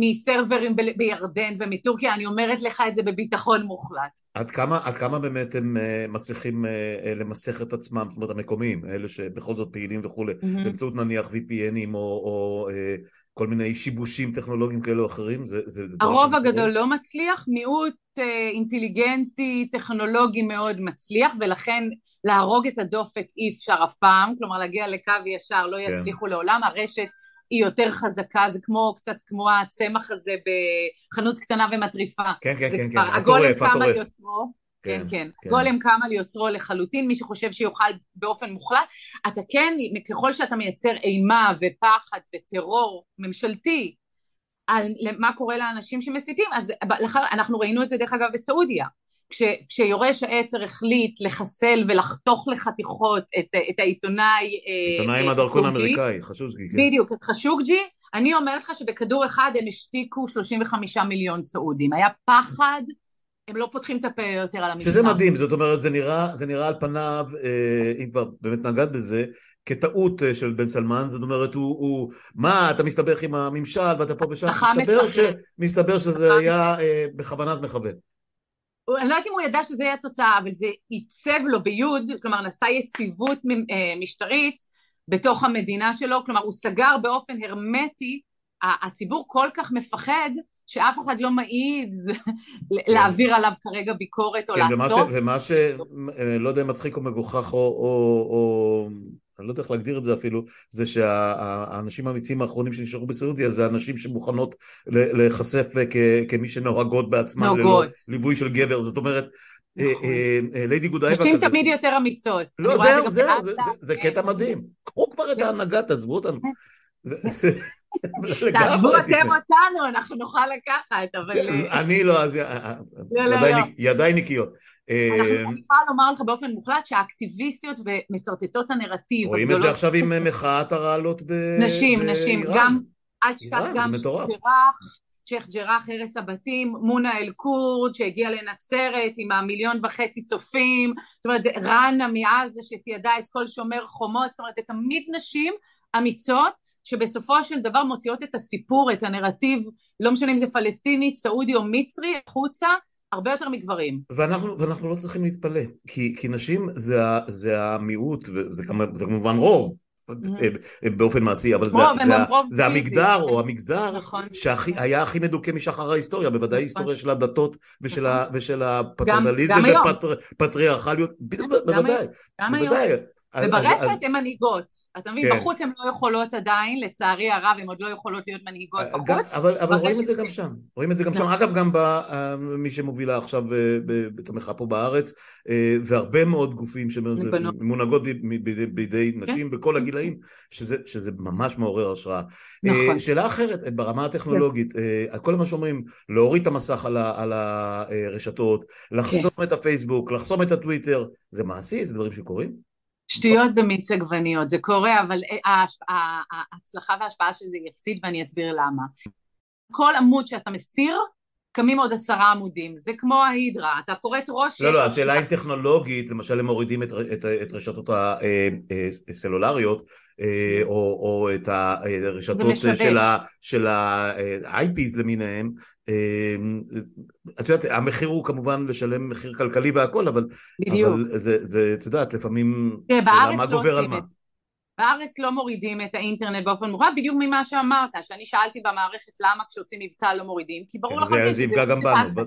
מסרברים בירדן ומטורקיה, אני אומרת לך את זה בביטחון מוחלט. עד כמה, עד כמה באמת הם מצליחים למסך את עצמם, זאת אומרת המקומיים, אלה שבכל זאת פעילים וכולי, באמצעות נניח VPNים או, או כל מיני שיבושים טכנולוגיים כאלו או אחרים? זה, זה, זה הרוב הגדול לא מצליח, מיעוט אה, אינטליגנטי, טכנולוגי מאוד מצליח, ולכן להרוג את הדופק אי אפשר אף פעם, כלומר להגיע לקו ישר לא יצליחו כן. לעולם, הרשת היא יותר חזקה, זה כמו קצת כמו הצמח הזה בחנות קטנה ומטריפה. כן, כן, כן, כן, הגולם קם על יוצרו. כן, כן. כן. גולם קם על יוצרו לחלוטין, מי שחושב שיוכל באופן מוחלט. אתה כן, ככל שאתה מייצר אימה ופחד וטרור ממשלתי על מה קורה לאנשים שמסיתים, אז אנחנו ראינו את זה דרך אגב בסעודיה. כש, כשיורש העצר החליט לחסל ולחתוך לחתיכות את, את העיתונאי... אה, עיתונאי עם הדרכון האמריקאי, חשוג'י. כן. בדיוק, את חשוג'י, אני אומרת לך שבכדור אחד הם השתיקו 35 מיליון סעודים. היה פחד הם לא פותחים את הפה יותר על המשטר. שזה מדהים, זאת אומרת, זה נראה, זה נראה על פניו, אה, אם כבר באמת נגעת בזה, כטעות אה, של בן סלמן, זאת אומרת, הוא, הוא, מה, אתה מסתבך עם הממשל ואתה פה ושם, מסתבר, ש, מסתבר שזה היה אה, בכוונת מכוון. אני לא יודעת אם הוא ידע שזה יהיה התוצאה, אבל זה עיצב לו ביוד, כלומר נשא יציבות אה, משטרית בתוך המדינה שלו, כלומר הוא סגר באופן הרמטי, הציבור כל כך מפחד שאף אחד לא מעיז להעביר עליו כרגע ביקורת או כן, לעשות. ומה ש... אה, לא יודע אם מצחיק או מגוחך או. אני לא יודע איך להגדיר את זה אפילו, זה שהאנשים האמיצים האחרונים שנשארו בסעודיה זה אנשים שמוכנות להיחשף כמי שנוהגות בעצמן ללא ליווי של גבר, זאת אומרת, אה, נכון. אה, ליידי גודאייבה כזה. נשים תמיד יותר אמיצות. לא, זהו, זהו, זה קטע מדהים. קחו כבר את כן. ההנהגה, תעזבו אותנו. [LAUGHS] תעזבו אתם אותנו, אנחנו נוכל לקחת, אבל... אה, אני לא, אז לא, לא, לא. ידיי נקיות. אנחנו יכולים לומר לך באופן מוחלט שהאקטיביסטיות ומשרטטות הנרטיב רואים את זה עכשיו עם מחאת הרעלות באיראן. נשים, נשים, גם, אל תשכח גם שייח' שייח' ג'ראח הרס הבתים, מונה אל-כורד שהגיע לנצרת עם המיליון וחצי צופים, זאת אומרת זה ראנה מעזה שתיעדה את כל שומר חומות, זאת אומרת זה תמיד נשים אמיצות שבסופו של דבר מוציאות את הסיפור, את הנרטיב, לא משנה אם זה פלסטיני, סעודי או מצרי, החוצה, הרבה יותר מגברים. ואנחנו, ואנחנו לא צריכים להתפלא, כי, כי נשים זה, זה המיעוט, וזה כמובן רוב, mm-hmm. באופן מעשי, אבל זה, זה, זה המגדר או המגזר נכון. שהיה הכי מדוכא משחר ההיסטוריה, בוודאי נכון. ההיסטוריה של הדתות ושל, נכון. ושל הפטרנליזם ופטריארכליות, בוודאי, בוודאי. וברשת הן מנהיגות, אתה מבין? כן. בחוץ הן לא יכולות עדיין, לצערי הרב הן עוד לא יכולות להיות מנהיגות אה, בחוץ. אבל, אבל רואים את זה גם שם, רואים את זה גם שם, נכון. אגב גם אה, שמובילה עכשיו אה, את המחאה פה בארץ, והרבה מאוד גופים שמונהגות בידי כן. נשים בכל הגילאים, שזה, שזה ממש מעורר השראה. נכון. שאלה אחרת, ברמה הטכנולוגית, כן. כל מה שאומרים, להוריד את המסך על, על הרשתות, לחסום כן. את הפייסבוק, לחסום את הטוויטר, זה מעשי? זה דברים שקורים? שטויות במיץ עגבניות, זה קורה, אבל אה, ההצלחה וההשפעה של זה יפסיד ואני אסביר למה. כל עמוד שאתה מסיר, קמים עוד עשרה עמודים, זה כמו ההידרה, אתה כורת ראש... לא, לא, השאלה אם טכנולוגית, למשל הם מורידים את, את, את רשתות הסלולריות, או, או את הרשתות של ה-IPs למיניהם, את יודעת, המחיר הוא כמובן לשלם מחיר כלכלי והכל, אבל, בדיוק. אבל זה, זה, את יודעת, לפעמים, כן, בארץ לא עושים את זה. בארץ לא מורידים את האינטרנט באופן מורד, בדיוק ממה שאמרת, שאני שאלתי במערכת למה כשעושים מבצע לא מורידים, כי ברור לחלוטין שזה יפגע גם בנו.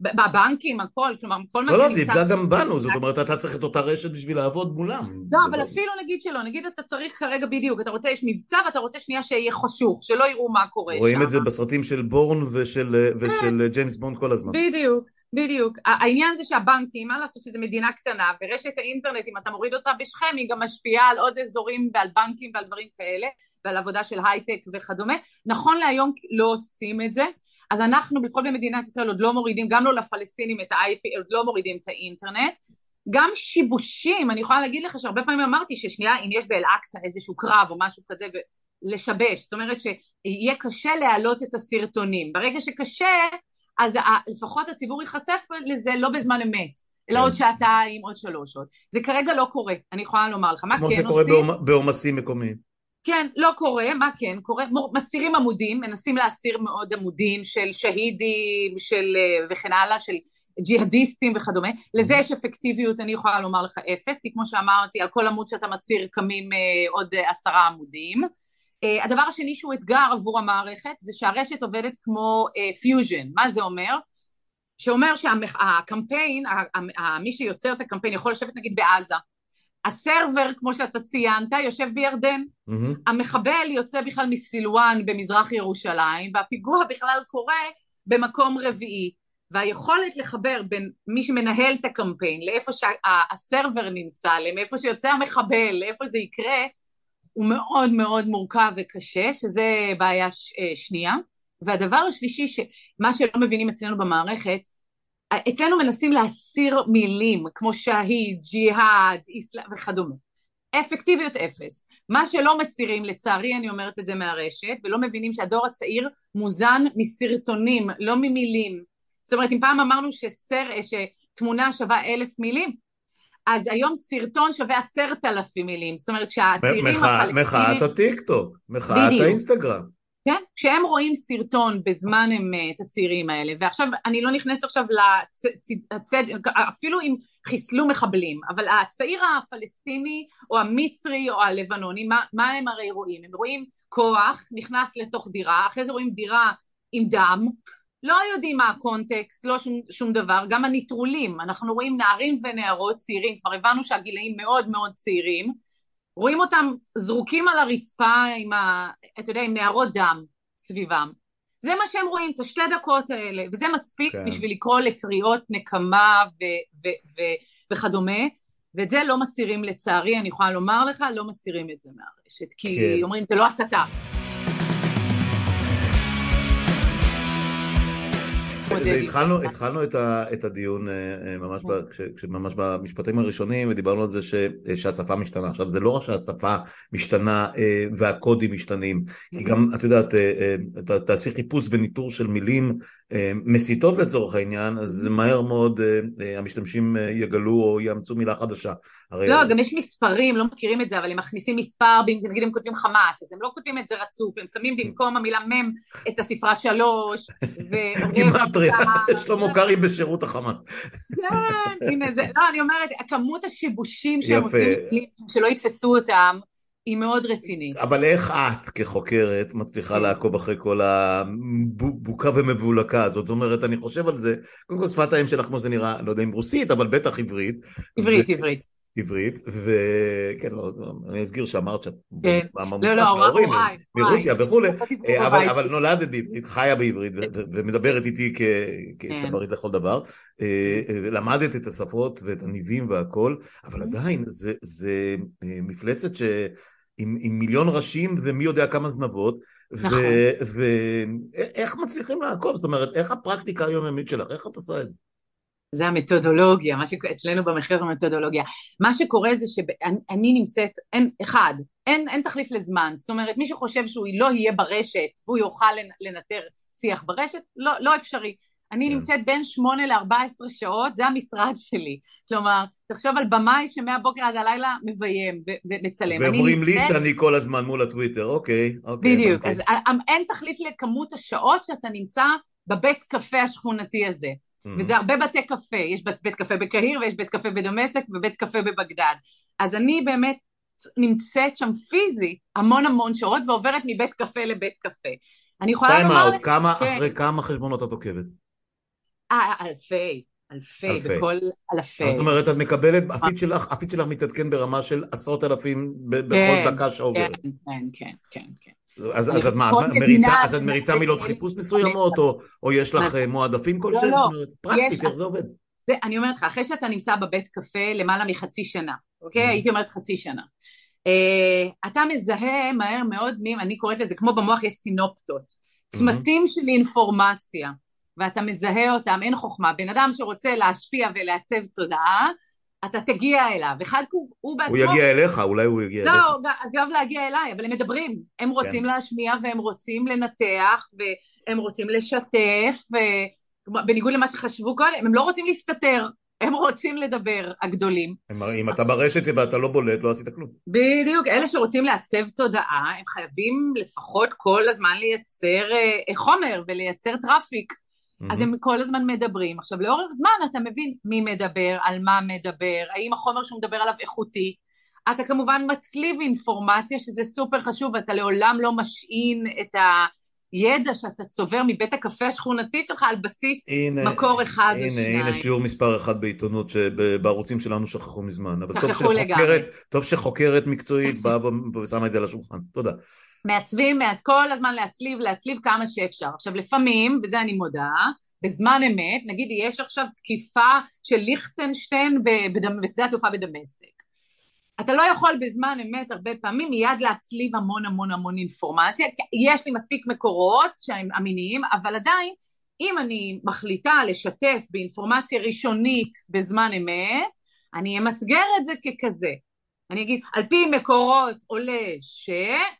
בבנקים, הכל, כלומר, כל מה שנמצא... לא, לא, זה יפגע גם בנו, זאת אומרת, אתה צריך את אותה רשת בשביל לעבוד מולם. לא, אבל אפילו נגיד שלא, נגיד אתה צריך כרגע בדיוק, אתה רוצה, יש מבצע ואתה רוצה שנייה שיהיה חשוך, שלא יראו מה קורה שם. רואים את זה בסרטים של בורן ושל כן. ג'יימס בונד כל הזמן. בדיוק. בדיוק. העניין זה שהבנקים, מה לעשות שזו מדינה קטנה, ורשת האינטרנט, אם אתה מוריד אותה בשכם, היא גם משפיעה על עוד אזורים ועל בנקים ועל דברים כאלה, ועל עבודה של הייטק וכדומה. נכון להיום לא עושים את זה, אז אנחנו, לפחות במדינת ישראל, עוד לא מורידים, גם לא לפלסטינים את ה-IP, עוד לא מורידים את האינטרנט. גם שיבושים, אני יכולה להגיד לך שהרבה פעמים אמרתי ששנייה, אם יש באל-אקצא איזשהו קרב או משהו כזה, לשבש, זאת אומרת שיהיה קשה להעלות את הסרטונים. ברגע שקשה, אז לפחות הציבור ייחשף לזה לא בזמן אמת, אלא עוד כן. שעתיים, עוד שלוש שעות. זה כרגע לא קורה, אני יכולה לומר לך. מה כן עושים? כמו שקורה בעומסים מקומיים. כן, לא קורה, מה כן קורה? מסירים עמודים, מנסים להסיר מאוד עמודים של שהידים של, אה, וכן הלאה, של ג'יהאדיסטים וכדומה. לזה יש אפקטיביות, אני יכולה לומר לך אפס, כי כמו שאמרתי, על כל עמוד שאתה מסיר קמים אה, עוד אה, עשרה עמודים. Uh, הדבר השני שהוא אתגר עבור המערכת זה שהרשת עובדת כמו fusion, uh, מה זה אומר? שאומר שהקמפיין, מי שיוצר את הקמפיין יכול לשבת נגיד בעזה, ה server כמו שאתה ציינת יושב בירדן, mm-hmm. המחבל יוצא בכלל מסילוואן במזרח ירושלים והפיגוע בכלל קורה במקום רביעי והיכולת לחבר בין מי שמנהל את הקמפיין לאיפה שה server נמצא, למאיפה שיוצא המחבל, לאיפה זה יקרה הוא מאוד מאוד מורכב וקשה, שזה בעיה ש, אה, שנייה. והדבר השלישי, שמה שלא מבינים אצלנו במערכת, אצלנו מנסים להסיר מילים כמו שהיד, ג'יהאד, איסלאם וכדומה. אפקטיביות אפס. מה שלא מסירים, לצערי אני אומרת את זה מהרשת, ולא מבינים שהדור הצעיר מוזן מסרטונים, לא ממילים. זאת אומרת, אם פעם אמרנו שסר, שתמונה שווה אלף מילים, אז היום סרטון שווה עשרת אלפים מילים, זאת אומרת שהצעירים הפלסטינים... מחאת הטיקטוק, מחאת האינסטגרם. כן? כשהם רואים סרטון בזמן אמת, הצעירים האלה, ועכשיו, אני לא נכנסת עכשיו לצד... אפילו אם חיסלו מחבלים, אבל הצעיר הפלסטיני, או המצרי, או הלבנוני, מה, מה הם הרי רואים? הם רואים כוח נכנס לתוך דירה, אחרי זה רואים דירה עם דם, לא יודעים מה הקונטקסט, לא שום, שום דבר, גם הנטרולים, אנחנו רואים נערים ונערות צעירים, כבר הבנו שהגילאים מאוד מאוד צעירים, רואים אותם זרוקים על הרצפה עם ה... אתה יודע, עם נערות דם סביבם. זה מה שהם רואים, את השתי דקות האלה, וזה מספיק כן. בשביל לקרוא לקריאות נקמה ו- ו- ו- וכדומה, ואת זה לא מסירים לצערי, אני יכולה לומר לך, לא מסירים את זה מהרשת, כי כן. אומרים, זה לא הסתה. התחלנו, התחלנו את, ה, את הדיון אה, אה, ממש, ב, כש, ממש במשפטים הראשונים ודיברנו על זה ש, אה, שהשפה משתנה. עכשיו זה לא רק שהשפה משתנה והקודים משתנים, כי גם את יודעת, תעשי חיפוש וניטור של מילים מסיתות לצורך העניין, אז מהר מאוד המשתמשים יגלו או יאמצו מילה חדשה. הרי... לא, גם יש מספרים, לא מכירים את זה, אבל הם מכניסים מספר, נגיד הם כותבים חמאס, אז הם לא כותבים את זה רצוף, הם שמים במקום המילה מם את הספרה שלוש, [LAUGHS] גימטריה, [LAUGHS] שלמה קרעי בשירות החמאס. כן, [LAUGHS] הנה זה, לא, אני אומרת, כמות השיבושים שהם עושים, שלא יתפסו אותם, היא מאוד רצינית. אבל איך את כחוקרת מצליחה כן. לעקוב אחרי כל הבוקה ומבולקה הזאת? זאת אומרת, אני חושב על זה, קודם כל שפת האם שלך כמו זה נראה, לא יודע אם רוסית, אבל בטח עברית. עברית, עברית. עברית, וכן, לא, אני אזכיר שאמרת שאת כן. לא, לא, של ההורים, מרוסיה וכולי, אבל, אבל נולדת בעברית, חיה בעברית ומדברת איתי כצברית כן. לכל דבר, אה, אה, למדת את השפות ואת הניבים והכל, אבל עדיין זה, זה אה, מפלצת שעם מיליון ראשים ומי יודע כמה זנבות, נכון. ואיך מצליחים לעקוב? זאת אומרת, איך הפרקטיקה היומיומית שלך? איך את עושה את זה? זה המתודולוגיה, מה שאצלנו במחקר המתודולוגיה. מה שקורה זה שאני נמצאת, אין, אחד, אין, אין תחליף לזמן, זאת אומרת מי שחושב שהוא לא יהיה ברשת והוא יוכל לנטר שיח ברשת, לא, לא אפשרי. אני כן. נמצאת בין 8 ל-14 שעות, זה המשרד שלי. כלומר, תחשוב על במאי שמהבוקר עד הלילה מביים ומצלם. ואומרים לי שאני כל הזמן מול הטוויטר, אוקיי, אוקיי. בדיוק. אז א- א- אין תחליף לכמות השעות שאתה נמצא בבית קפה השכונתי הזה. Mhm. וזה הרבה בתי קפה, יש בית, בית קפה בקהיר ויש בית קפה בדמשק ובית קפה בבגדד. אז אני באמת נמצאת שם פיזית המון המון שעות ועוברת מבית קפה לבית קפה. אני יכולה לומר לך, כמה, כן. אחרי כמה חשבונות את עוקבת? אה, אלפי, אלפי, אלפי. בכל אלפי. זאת אומרת, את מקבלת, הפיד שלך, הפיד שלך מתעדכן ברמה של עשרות אלפים ב- בכל כן, דקה שעוברת. כן, כן, כן, כן. אז, אז את מה, מריצה, אז את מריצה מילות חיפוש מסוימות, או, או יש לך אה, מועדפים לא, כלשהם? לא. אומרת, פרקטית, איך זה עובד? זה, אני אומרת לך, אחרי שאתה נמצא בבית קפה למעלה מחצי שנה, אוקיי? Mhm. הייתי אומרת חצי שנה. Uh, אתה מזהה מהר מאוד, מי, אני קוראת לזה, כמו במוח יש סינופטות, צמתים של אינפורמציה, ואתה מזהה אותם, אין חוכמה. בן אדם שרוצה להשפיע ולעצב תודעה, אתה תגיע אליו. אחד, הוא, הוא בעצמו... הוא יגיע אליך, אולי הוא יגיע אליך. לא, אגב להגיע אליי, אבל הם מדברים. הם רוצים כן. להשמיע והם רוצים לנתח והם רוצים לשתף, ובניגוד למה שחשבו קודם, הם לא רוצים להסתתר, הם רוצים לדבר, הגדולים. הם- אם אתה ברשת ואתה לא בולט, לא עשית כלום. בדיוק, אלה שרוצים לעצב תודעה, הם חייבים לפחות כל הזמן לייצר אה, חומר ולייצר traffic. אז הם כל הזמן מדברים. עכשיו, לאורך זמן אתה מבין מי מדבר, על מה מדבר, האם החומר שהוא מדבר עליו איכותי. אתה כמובן מצליב אינפורמציה, שזה סופר חשוב, ואתה לעולם לא משעין את הידע שאתה צובר מבית הקפה השכונתי שלך על בסיס הנה, מקור אחד או הנה, שניים. הנה שיעור מספר אחד בעיתונות שבערוצים שלנו שכחו מזמן. אבל טוב שכחו לגמרי. טוב שחוקרת מקצועית באה ושמה את זה על השולחן. תודה. מעצבים, מעצ... כל הזמן להצליב, להצליב כמה שאפשר. עכשיו לפעמים, וזה אני מודה, בזמן אמת, נגיד יש עכשיו תקיפה של ליכטנשטיין בשדה התעופה בדמשק. אתה לא יכול בזמן אמת הרבה פעמים מיד להצליב המון המון המון אינפורמציה, יש לי מספיק מקורות שהם אמינים, אבל עדיין אם אני מחליטה לשתף באינפורמציה ראשונית בזמן אמת, אני אמסגר את זה ככזה. אני אגיד, על פי מקורות עולה ש...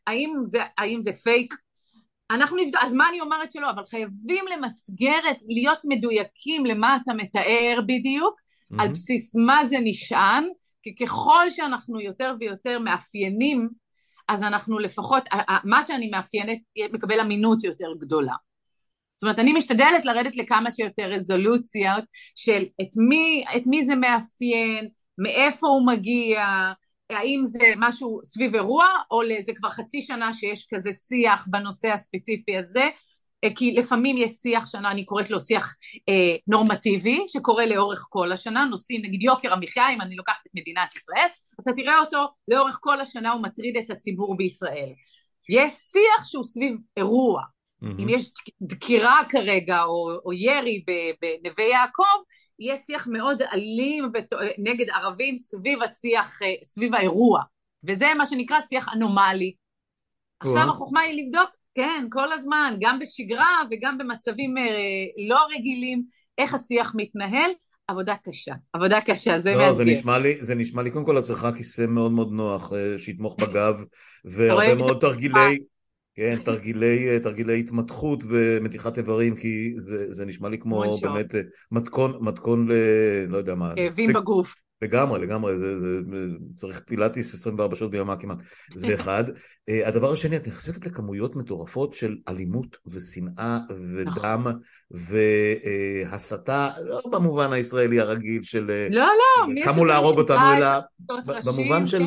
האם זה, האם זה פייק? אנחנו נבדוק, אז מה אני אומרת שלא? אבל חייבים למסגר את, להיות מדויקים למה אתה מתאר בדיוק, על בסיס מה זה נשען, כי ככל שאנחנו יותר ויותר מאפיינים, אז אנחנו לפחות, מה שאני מאפיינת מקבל אמינות יותר גדולה. זאת אומרת, אני משתדלת לרדת לכמה שיותר רזולוציות של את מי, את מי זה מאפיין, מאיפה הוא מגיע, האם זה משהו סביב אירוע, או זה כבר חצי שנה שיש כזה שיח בנושא הספציפי הזה, כי לפעמים יש שיח שנה, אני קוראת לו שיח אה, נורמטיבי, שקורה לאורך כל השנה, נושאים נגיד יוקר המחיה, אם אני לוקחת את מדינת ישראל, אתה תראה אותו לאורך כל השנה, הוא מטריד את הציבור בישראל. יש שיח שהוא סביב אירוע, Mm-hmm. אם יש דקירה כרגע, או, או ירי בנווה יעקב, יהיה שיח מאוד אלים נגד ערבים סביב השיח, סביב האירוע, וזה מה שנקרא שיח אנומלי. עכשיו החוכמה היא לבדוק, כן, כל הזמן, גם בשגרה וגם במצבים לא רגילים, איך השיח מתנהל, עבודה קשה, עבודה קשה, זה לא, מאתגר. זה נשמע לי, זה נשמע לי, קודם כל את צריכה כיסא מאוד מאוד נוח, שיתמוך בגב, והרבה מאוד תרגילי, כן, תרגילי, תרגילי התמתחות ומתיחת איברים, כי זה, זה נשמע לי כמו באמת מתכון, מתכון ל... לא יודע מה. כאבים בגוף. לגמרי, לגמרי, זה, זה, צריך פילאטיס 24 שעות בימה כמעט, זה אחד. [LAUGHS] הדבר השני, את נחשפת לכמויות מטורפות של אלימות ושנאה ודם והסתה, לא במובן הישראלי הרגיל של... לא, לא, קמו להרוג אותנו, אלא במובן של...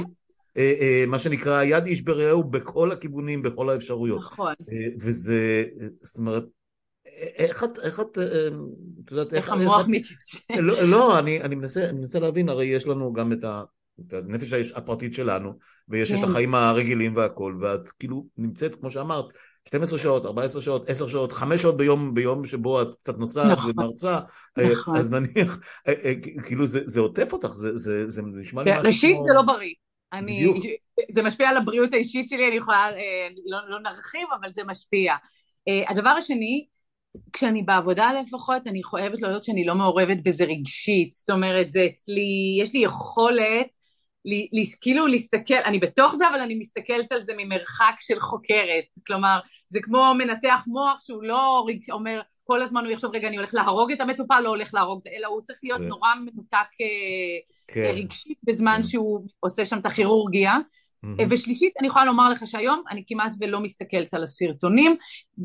כן? מה שנקרא יד איש ברעהו בכל הכיוונים, בכל האפשרויות. נכון. וזה, זאת אומרת, איך את, איך את, את יודעת, איך המוח מתיישב. לא, לא, אני, אני, מנסה, אני מנסה להבין, הרי יש לנו גם את, ה, את הנפש הפרטית שלנו, ויש כן. את החיים הרגילים והכל, ואת כאילו נמצאת, כמו שאמרת, 12 שעות, 14 שעות, 10 שעות, 5 שעות ביום, ביום שבו את קצת נוסעת נכון, ומרצה, נכון. אז נניח, כאילו זה, זה עוטף אותך, זה, זה, זה נשמע לי משהו ראשית כמו... זה לא בריא. אני, בדיוק. זה משפיע על הבריאות האישית שלי, אני יכולה, לא, לא נרחיב, אבל זה משפיע. הדבר השני, כשאני בעבודה לפחות, אני חייבת להודות שאני לא מעורבת בזה רגשית, זאת אומרת, זה אצלי, יש לי יכולת כאילו להסתכל, אני בתוך זה, אבל אני מסתכלת על זה ממרחק של חוקרת. כלומר, זה כמו מנתח מוח שהוא לא אומר, כל הזמן הוא יחשוב, רגע, אני הולך להרוג את המטופל, לא הולך להרוג, אלא הוא צריך להיות נורא מנותק אה, כן. רגשית בזמן כן. שהוא עושה שם את הכירורגיה. Mm-hmm. ושלישית, אני יכולה לומר לך שהיום אני כמעט ולא מסתכלת על הסרטונים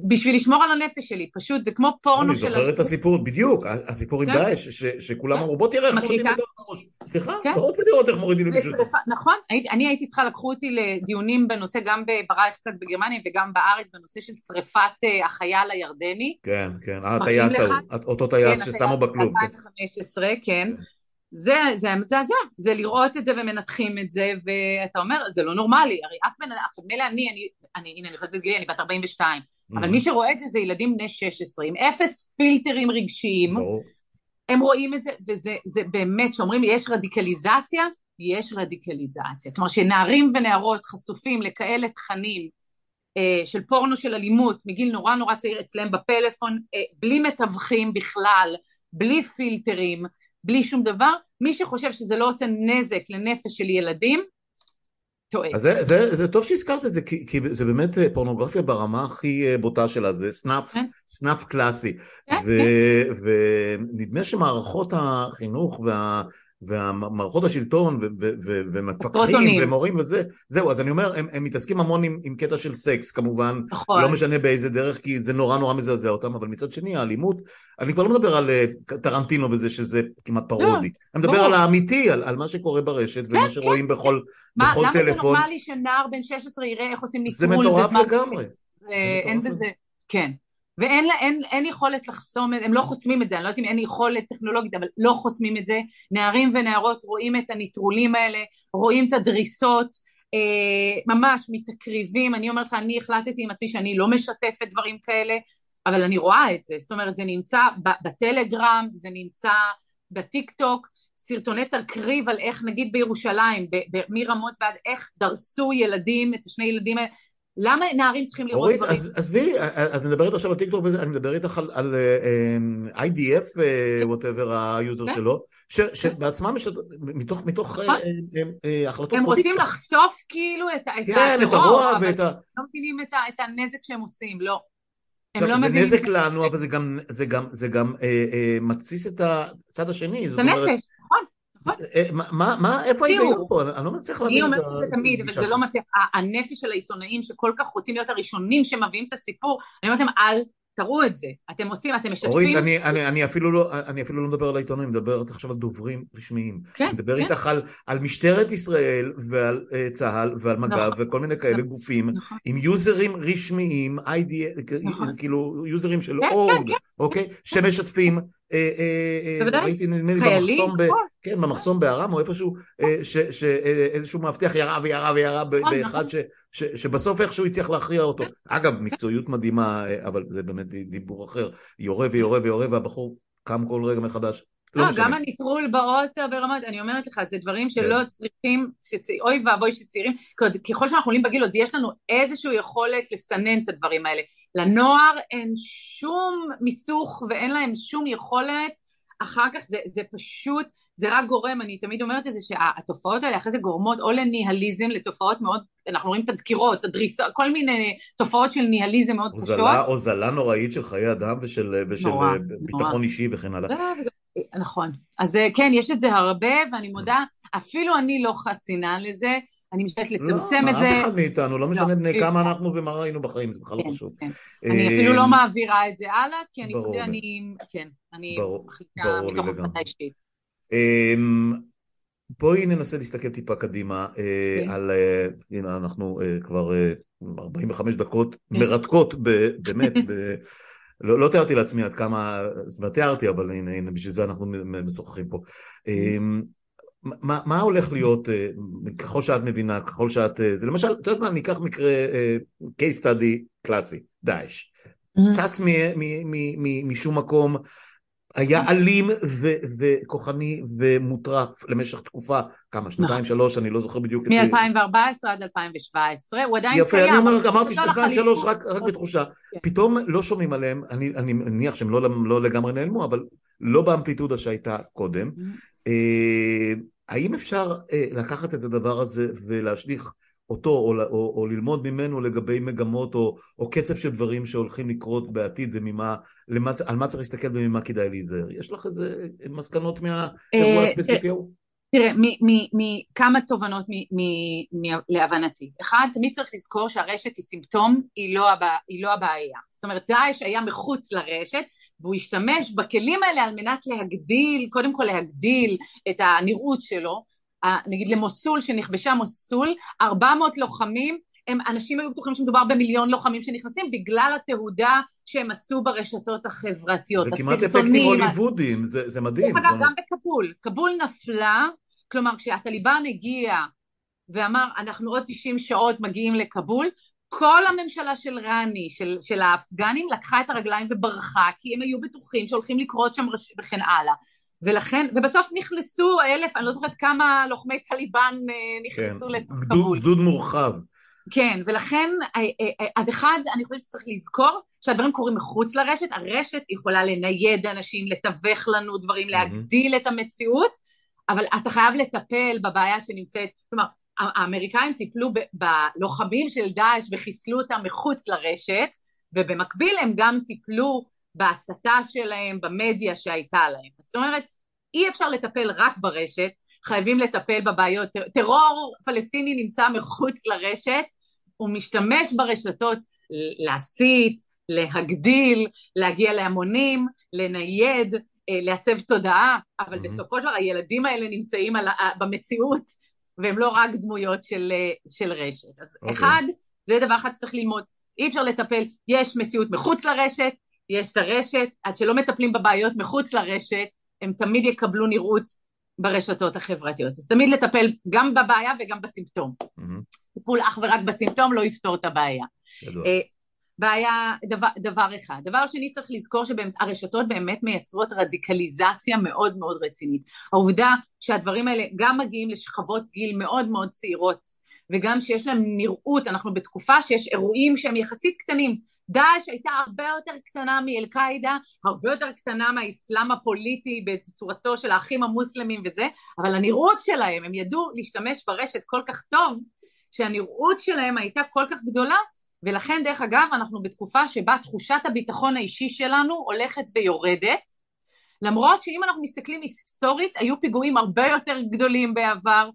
בשביל לשמור על הנפש שלי, פשוט זה כמו פורנו של... אני זוכר את הסיפור, בדיוק, הסיפור עם כן. דאעש, שכולם אמרו בוא תראה איך מורידים את הראש. סליחה, כן. לא רוצה לראות איך מורידים את הראש. נכון, אני הייתי צריכה, לקחו אותי לדיונים בנושא גם ברייכסטאג בגרמניה וגם בארץ בנושא של שריפת אה, החייל הירדני. כן, כן, הטייס ההוא, אותו טייס כן, ששמו בכלוב. 2015, כן. זה, זה מזעזע, זה לראות את זה ומנתחים את זה, ואתה אומר, זה לא נורמלי, הרי אף בן אדם, עכשיו מילא אני, אני, אני, הנה אני יכולה להגיד, אני בת 42, mm. אבל מי שרואה את זה זה ילדים בני 16, עם אפס פילטרים רגשיים, הם רואים את זה, וזה באמת, שאומרים יש רדיקליזציה, יש רדיקליזציה, כלומר שנערים ונערות חשופים לכאלה תכנים אה, של פורנו של אלימות מגיל נורא נורא צעיר אצלם בפלאפון, אה, בלי מתווכים בכלל, בלי פילטרים, בלי שום דבר, מי שחושב שזה לא עושה נזק לנפש של ילדים, טועה. אז זה, זה, זה טוב שהזכרת את זה, כי, כי זה באמת אה, פורנוגרפיה ברמה הכי אה, בוטה שלה, זה סנאפ, כן. סנאפ קלאסי. כן, ו, כן. ונדמה שמערכות החינוך וה... ומערכות השלטון ומפקחים ומורים וזה, זהו, אז אני אומר, הם, הם מתעסקים המון עם, עם קטע של סקס כמובן, נכון. לא משנה באיזה דרך, כי זה נורא נורא מזעזע אותם, אבל מצד שני האלימות, אני כבר לא מדבר על uh, טרנטינו וזה, שזה כמעט פרודי, לא, אני מדבר ברור. על האמיתי, על, על מה שקורה ברשת כן, ומה שרואים כן. בכל, מה, בכל למה טלפון. למה זה נורמלי שנער בן 16 יראה איך עושים ניטרול? זה מטורף לגמרי. אין בזה, כן. ואין אין, אין יכולת לחסום, הם לא חוסמים את זה, אני לא יודעת אם אין יכולת טכנולוגית, אבל לא חוסמים את זה. נערים ונערות רואים את הניטרולים האלה, רואים את הדריסות, אה, ממש מתקריבים. אני אומרת לך, אני החלטתי עם עצמי שאני לא משתפת דברים כאלה, אבל אני רואה את זה. זאת אומרת, זה נמצא בטלגרם, זה נמצא בטיק טוק, סרטוני תקריב על איך נגיד בירושלים, מרמות ועד איך דרסו ילדים, את השני ילדים האלה, למה נערים צריכים לראות דברים? אורית, עזבי, את מדברת עכשיו על טיקטוק וזה, אני מדבר איתך על, על uh, IDF, whatever, uh, ה user. שלו, ש, שבעצמם יש, מתוך, מתוך uh, uh, uh, החלטות הם רוצים לחשוף כאילו את, את כן, את הרוע ואת ה... לא מבינים את, את הנזק שהם עושים, לא. הם לא. זה נזק לנו, אבל זה גם, זה גם, זה גם אה, אה, מתסיס את הצד השני. את הנפש. אה, מה, איפה ההיגיון פה? אני לא מצליח להבין את אני אומרת את זה תמיד, אבל זה לא מצליח. הנפש של העיתונאים שכל כך רוצים להיות הראשונים שמביאים את הסיפור, אני אומרת להם, אל תראו את זה. אתם עושים, אתם משתפים. אורית, אני, אני, אני, אפילו לא, אני אפילו לא מדבר על העיתונאים, אני מדבר עכשיו על דוברים רשמיים. כן, אני מדבר כן. איתך על, על משטרת ישראל ועל uh, צה"ל ועל מג"ב נכון, וכל מיני כאלה נכון, גופים נכון. עם יוזרים רשמיים, ID, נכון. כאילו יוזרים של כן, אורג, כן, כן. אוקיי? שמשתפים אה, אה, אה, ראיתי נדמה לי במחסום, נכון. כן, במחסום בארם או איפשהו, שאיזשהו מאבטח ירה וירה וירה נכון, באחד נכון. שבסוף איכשהו הצליח להכריע אותו. אגב, מקצועיות מדהימה, אבל זה באמת דיבור אחר, יורה ויורה ויורה והבחור קם כל רגע מחדש. לא, לא גם הנטרול באוטו ברמות, אני אומרת לך, זה דברים שלא כן. צריכים, אוי ואבוי שצעירים, ככל שאנחנו עולים בגיל, עוד יש לנו איזושהי יכולת לסנן את הדברים האלה. לנוער אין שום מיסוך ואין להם שום יכולת, אחר כך זה, זה פשוט, זה רק גורם, אני תמיד אומרת את זה שהתופעות האלה אחרי זה גורמות או לניהליזם, לתופעות מאוד, אנחנו רואים את הדקירות, הדריסות, כל מיני תופעות של ניהליזם מאוד קשות. הוזלה נוראית של חיי אדם ושל, ושל נורא, ביטחון נורא. אישי וכן הלאה. נכון, אז כן, יש את זה הרבה, ואני מודה, אפילו אני לא חסינה לזה, אני משתדלת לא, לצמצם לא, את זה. לא, אף אחד מאיתנו, לא משנה בני כמה אנחנו ומה ראינו בחיים, זה בכלל לא כן, חשוב. כן. אני אפילו לא מעבירה את זה הלאה, כי אני חושבת שאני, כן, אני מחליטה מתוך החלטה אישית. אמ, בואי ננסה להסתכל טיפה קדימה אה, כן. על, אה, הנה אנחנו אה, כבר 45 דקות מרתקות, באמת, לא, לא תיארתי לעצמי עד כמה, זאת אומרת תיארתי, אבל הנה, הנה, בשביל זה אנחנו משוחחים פה. מה, מה הולך להיות, אה, ככל שאת מבינה, ככל שאת... אה, זה למשל, את יודעת מה, ניקח מקרה אה, case study קלאסי, דאעש. Mm-hmm. צץ משום מקום, היה אלים ו- וכוחני ומוטרף למשך תקופה, כמה, שנתיים, נכון. שלוש, אני לא זוכר בדיוק. מ-2014 עד 2017, הוא עדיין קיים. יפה, אני אומר, אמרתי שנתיים, שלוש, רק, רק בתחושה. כן. פתאום לא שומעים עליהם, אני, אני מניח שהם לא, לא לגמרי נעלמו, אבל לא באמפליטודה שהייתה קודם. האם אפשר אה, לקחת את הדבר הזה ולהשליך אותו או, או, או ללמוד ממנו לגבי מגמות או, או קצב של דברים שהולכים לקרות בעתיד וממה, למה, על מה צריך להסתכל וממה כדאי להיזהר? יש לך איזה מסקנות מהאירוע אה, הספציפי ההוא? תראה, מכמה תובנות להבנתי. אחד, תמיד צריך לזכור שהרשת היא סימפטום, היא לא, הבע, היא לא הבעיה. זאת אומרת, דאעש היה מחוץ לרשת, והוא השתמש בכלים האלה על מנת להגדיל, קודם כל להגדיל את הנראות שלו, נגיד למוסול, שנכבשה מוסול, 400 לוחמים, הם, אנשים היו בטוחים שמדובר במיליון לוחמים שנכנסים בגלל התהודה שהם עשו ברשתות החברתיות. זה כמעט אפקטים הוליוודיים, זה, זה מדהים. אגב, גם בכבול. כבול נפלה, כלומר כשהטליבן הגיע ואמר אנחנו עוד 90 שעות מגיעים לכבול, כל הממשלה של רני, של, של האפגנים, לקחה את הרגליים וברחה, כי הם היו בטוחים שהולכים לקרות שם רש... וכן הלאה. ולכן, ובסוף נכנסו אלף, אני לא זוכרת כמה לוחמי טליבן אה, נכנסו כן, לכבול. גדוד מורחב. כן, ולכן, אה, אה, אז אחד, אני חושבת שצריך לזכור שהדברים קורים מחוץ לרשת, הרשת יכולה לנייד אנשים, לתווך לנו דברים, להגדיל את המציאות, אבל אתה חייב לטפל בבעיה שנמצאת, כלומר, האמריקאים טיפלו בלוחמים של דאעש וחיסלו אותם מחוץ לרשת, ובמקביל הם גם טיפלו בהסתה שלהם, במדיה שהייתה להם. זאת אומרת, אי אפשר לטפל רק ברשת, חייבים לטפל בבעיות. טרור פלסטיני נמצא מחוץ לרשת, הוא משתמש ברשתות להסית, להגדיל, להגיע להמונים, לנייד, לעצב תודעה, אבל mm-hmm. בסופו של דבר הילדים האלה נמצאים על, במציאות והם לא רק דמויות של, אה, של רשת. אז okay. אוקיי. אחד, זה דבר אחד שצריך ללמוד, אי אפשר לטפל, יש מציאות מחוץ לרשת, יש את הרשת, עד שלא מטפלים בבעיות מחוץ לרשת, הם תמיד יקבלו נראות ברשתות החברתיות. אז תמיד לטפל גם בבעיה וגם בסימפטום. Mm-hmm. טיפול אך ורק בסימפטום לא יפתור את הבעיה. אה, בעיה, דבר, דבר אחד. דבר שני צריך לזכור שהרשתות באמת מייצרות רדיקליזציה מאוד מאוד רצינית. העובדה שהדברים האלה גם מגיעים לשכבות גיל מאוד מאוד צעירות וגם שיש להם נראות, אנחנו בתקופה שיש אירועים שהם יחסית קטנים, דאעש הייתה הרבה יותר קטנה מאל-קאעידה, הרבה יותר קטנה מהאסלאם הפוליטי בצורתו של האחים המוסלמים וזה, אבל הנראות שלהם, הם ידעו להשתמש ברשת כל כך טוב, שהנראות שלהם הייתה כל כך גדולה, ולכן דרך אגב אנחנו בתקופה שבה תחושת הביטחון האישי שלנו הולכת ויורדת, למרות שאם אנחנו מסתכלים היסטורית, היו פיגועים הרבה יותר גדולים בעבר,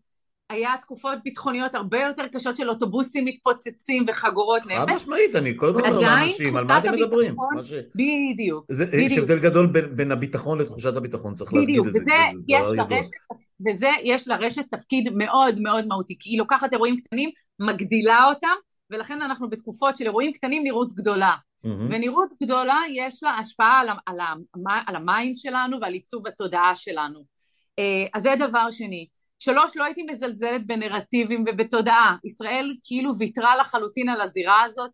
היה תקופות ביטחוניות הרבה יותר קשות של אוטובוסים מתפוצצים וחגורות נפש. חד משמעית, אני כל הזמן אומר לאנשים, על מה אתם מדברים? ש... בדיוק. זה, בדיוק. יש הבדל גדול בין, בין הביטחון לתחושת הביטחון, צריך להגיד את זה. וזה יש לרשת תפקיד מאוד מאוד מהותי, כי היא לוקחת אירועים קטנים, מגדילה אותם, ולכן אנחנו בתקופות של אירועים קטנים נראות גדולה. Mm-hmm. ונראות גדולה יש לה השפעה על, על, על ה mind שלנו ועל עיצוב התודעה שלנו. אה, אז זה דבר שני. שלוש, לא הייתי מזלזלת בנרטיבים ובתודעה. ישראל כאילו ויתרה לחלוטין על הזירה הזאת.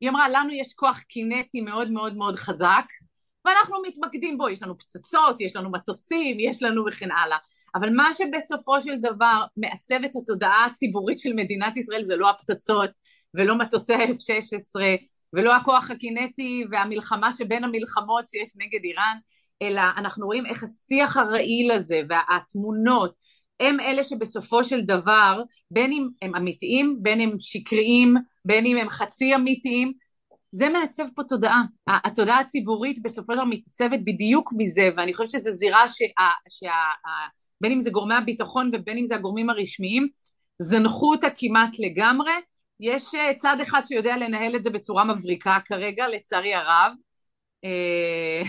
היא אמרה, לנו יש כוח קינטי מאוד מאוד מאוד חזק, ואנחנו מתמקדים בו, יש לנו פצצות, יש לנו מטוסים, יש לנו וכן הלאה. אבל מה שבסופו של דבר מעצב את התודעה הציבורית של מדינת ישראל זה לא הפצצות ולא מטוסי ה-F-16 ולא הכוח הקינטי והמלחמה שבין המלחמות שיש נגד איראן, אלא אנחנו רואים איך השיח הרעיל הזה והתמונות הם אלה שבסופו של דבר, בין אם הם אמיתיים, בין אם שקריים, בין אם הם חצי אמיתיים, זה מעצב פה תודעה. התודעה הציבורית בסופו של דבר מתעצבת בדיוק מזה, ואני חושבת שזו זירה שה, שה, בין אם זה גורמי הביטחון ובין אם זה הגורמים הרשמיים, זנחו אותה כמעט לגמרי. יש אה, צד אחד שיודע לנהל את זה בצורה מבריקה כרגע, לצערי הרב. אה,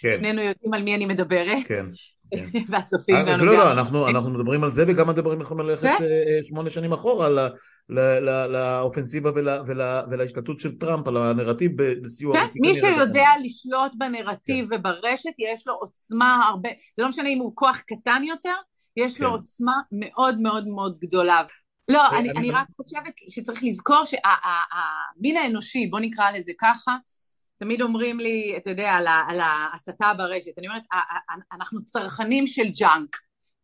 כן. שנינו יודעים על מי אני מדברת. כן. כן. [LAUGHS] והצופים אה, שלנו לא, לא, אנחנו, אנחנו מדברים על זה וגם מדברים יכולים ללכת כן? שמונה שנים אחורה לאופנסיבה ולהשתתות של טראמפ, על הנרטיב בסיוע... כן, מי שיודע לשלוט בנרטיב כן. וברשת, יש לו עוצמה הרבה, זה לא משנה אם הוא כוח קטן יותר, יש כן. לו עוצמה מאוד מאוד מאוד גדולה. לא, אני, אני רק חושבת שצריך לזכור שהמין האנושי, בוא נקרא לזה ככה, תמיד אומרים לי, אתה יודע, על, על ההסתה ברשת, אני אומרת, אנחנו צרכנים של ג'אנק,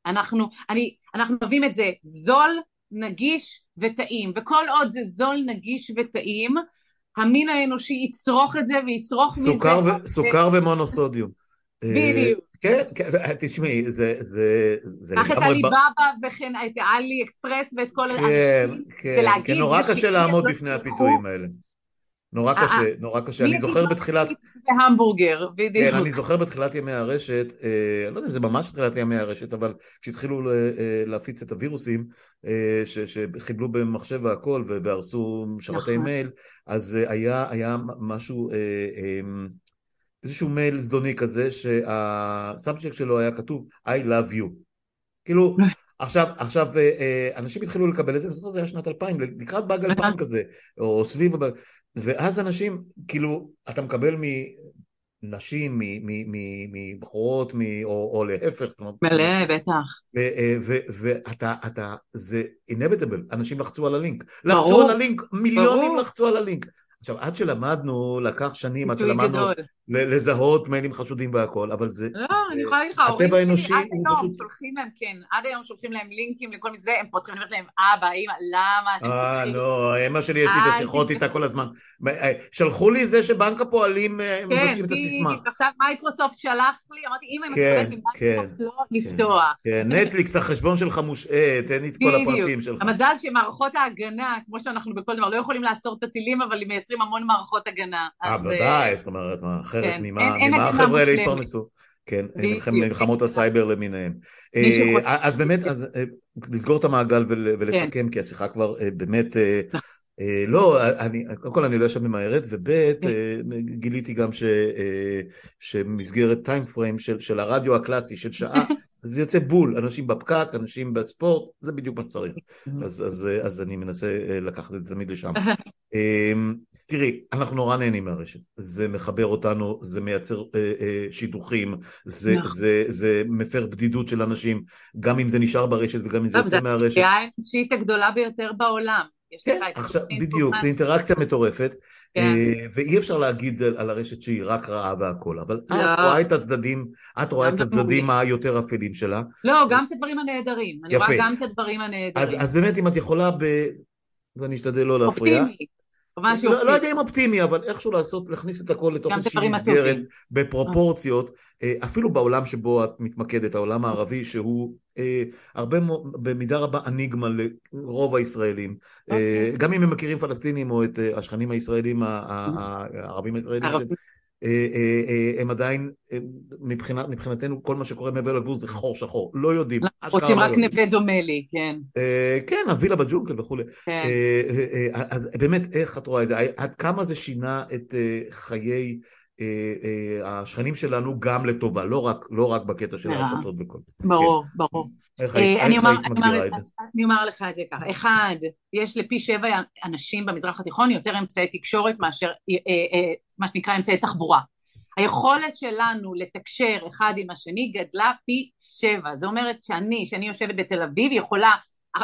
אנחנו, אני, אנחנו אוהבים את זה זול, נגיש וטעים, וכל עוד זה זול, נגיש וטעים, המין האנושי יצרוך את זה ויצרוך סוכר מזה. ו- סוכר ומונוסודיום. בדיוק. כן, כן, תשמעי, זה, זה, זה קח את עליבאבא וכן את עלי אקספרס ואת כל כן, האנשים, כן, כן, נורא קשה לעמוד בפני הפיתויים האלה. נורא אה, קשה, נורא קשה. אני זוכר בתחילת... בהמבורגר, בדיוק. כן, אני זוכר בתחילת ימי הרשת, אה, אני לא יודע אם זה ממש תחילת ימי הרשת, אבל כשהתחילו אה, להפיץ את הווירוסים, שחיבלו במחשב והכל והרסו שרתי נכון. מייל, אז היה משהו, איזשהו מייל זדוני כזה, שה subject שלו היה כתוב I love you. כאילו, [LAUGHS] עכשיו, עכשיו אנשים התחילו לקבל את זה, אני זוכר זה היה שנת 2000, לקראת באג 2000 כזה, או סביב, ואז אנשים, כאילו, אתה מקבל מנשים, מבחורות, או, או להפך. מלא, בטח. ואתה, אתה, זה inevitable, אנשים לחצו על הלינק. ברור. לחצו על הלינק, מיליונים ברור. לחצו על הלינק. עכשיו, עד שלמדנו, לקח שנים עד שלמדנו לזהות מיילים חשודים והכל, אבל זה... לא, אני יכולה להגיד לך, הטבע האנושי הוא פשוט... עד היום שולחים להם, כן, עד היום שולחים להם לינקים לכל מיני זה, הם פותחים, אני אומרת להם, אבא, אמא, למה אתם אה, פותחים? אה, לא, אמא שלי, יש לי את השיחות איתה כל הזמן. אה, שלחו לי זה שבנק הפועלים אה, כן, מבקשים את הסיסמה. כן, עכשיו מייקרוסופט שלח לי, אמרתי, אם הם כן, כן, לא לפתוח. כן, נטפליקס, החשבון שלך מושעה, תן לי את כל הפרטים שלך. המזל שמערכות ההגנה, כמו שאנחנו בכל דבר, לא יכולים לעצור את הטילים, אבל הם מייצרים המון מערכות הגנה. אה, בוודאי, זאת אומרת, אחרת כן. ממה החבר'ה האלה התפרנסו? כן, מלחמות הסייבר למיניהם. אה, אז באמת, לסגור את המעגל ולסכם, כן. כי השיחה כבר אה, באמת... נכון. לא, אני, קודם כל אני יודע שאת ממהרת, וב' כן. גיליתי גם ש, שמסגרת time frame של, של הרדיו הקלאסי של שעה, [LAUGHS] זה יוצא בול, אנשים בפקק, אנשים בספורט, זה בדיוק מה שצריך. [LAUGHS] אז, אז, אז אני מנסה לקחת את זה תמיד לשם. [LAUGHS] תראי, אנחנו נורא נהנים מהרשת, זה מחבר אותנו, זה מייצר אה, אה, שידוכים, זה, נכון. זה, זה מפר בדידות של אנשים, גם אם זה נשאר ברשת וגם אם זה יוצא מהרשת. זו האנושית הגדולה ביותר בעולם. כן, עכשיו, בדיוק, זו אינטראקציה מטורפת, כן. אה, ואי אפשר להגיד על, על הרשת שהיא רק רעה והכל, אבל לא. את רואה את הצדדים, את רואה את הצדדים היותר אפלים שלה. לא, גם את הדברים הנהדרים, אני רואה גם את הדברים הנהדרים. אז, אז באמת אם את יכולה ב... ואני אשתדל לא להפריע. אופטימי. משהו לא, לא יודע אם אופטימי, אבל איכשהו לעשות, להכניס את הכל לתוך איזושהי מסגרת בפרופורציות, אה, אפילו בעולם שבו את מתמקדת, העולם הערבי, שהוא אה, הרבה, במידה רבה אניגמה לרוב הישראלים, okay. אה, אוקיי. גם אם הם מכירים פלסטינים או את השכנים הישראלים, הערבים הישראלים, הם עדיין, מבחינת, מבחינתנו כל מה שקורה מעבר לגבול זה חור שחור, לא יודעים. רוצים רק לא נווה דומה לי, כן. כן, הווילה בג'ונגל וכולי. כן. אז באמת, איך את רואה את זה? עד כמה זה שינה את חיי השכנים שלנו גם לטובה, לא רק, לא רק בקטע של ההסתות וכל זה. ברור, כן. ברור. איך היית מגדירה את זה? אני אומר לך את זה ככה, אחד, יש לפי שבע אנשים במזרח התיכון יותר אמצעי תקשורת מאשר מה שנקרא אמצעי תחבורה. היכולת שלנו לתקשר אחד עם השני גדלה פי שבע. זאת אומרת שאני, שאני יושבת בתל אביב, יכולה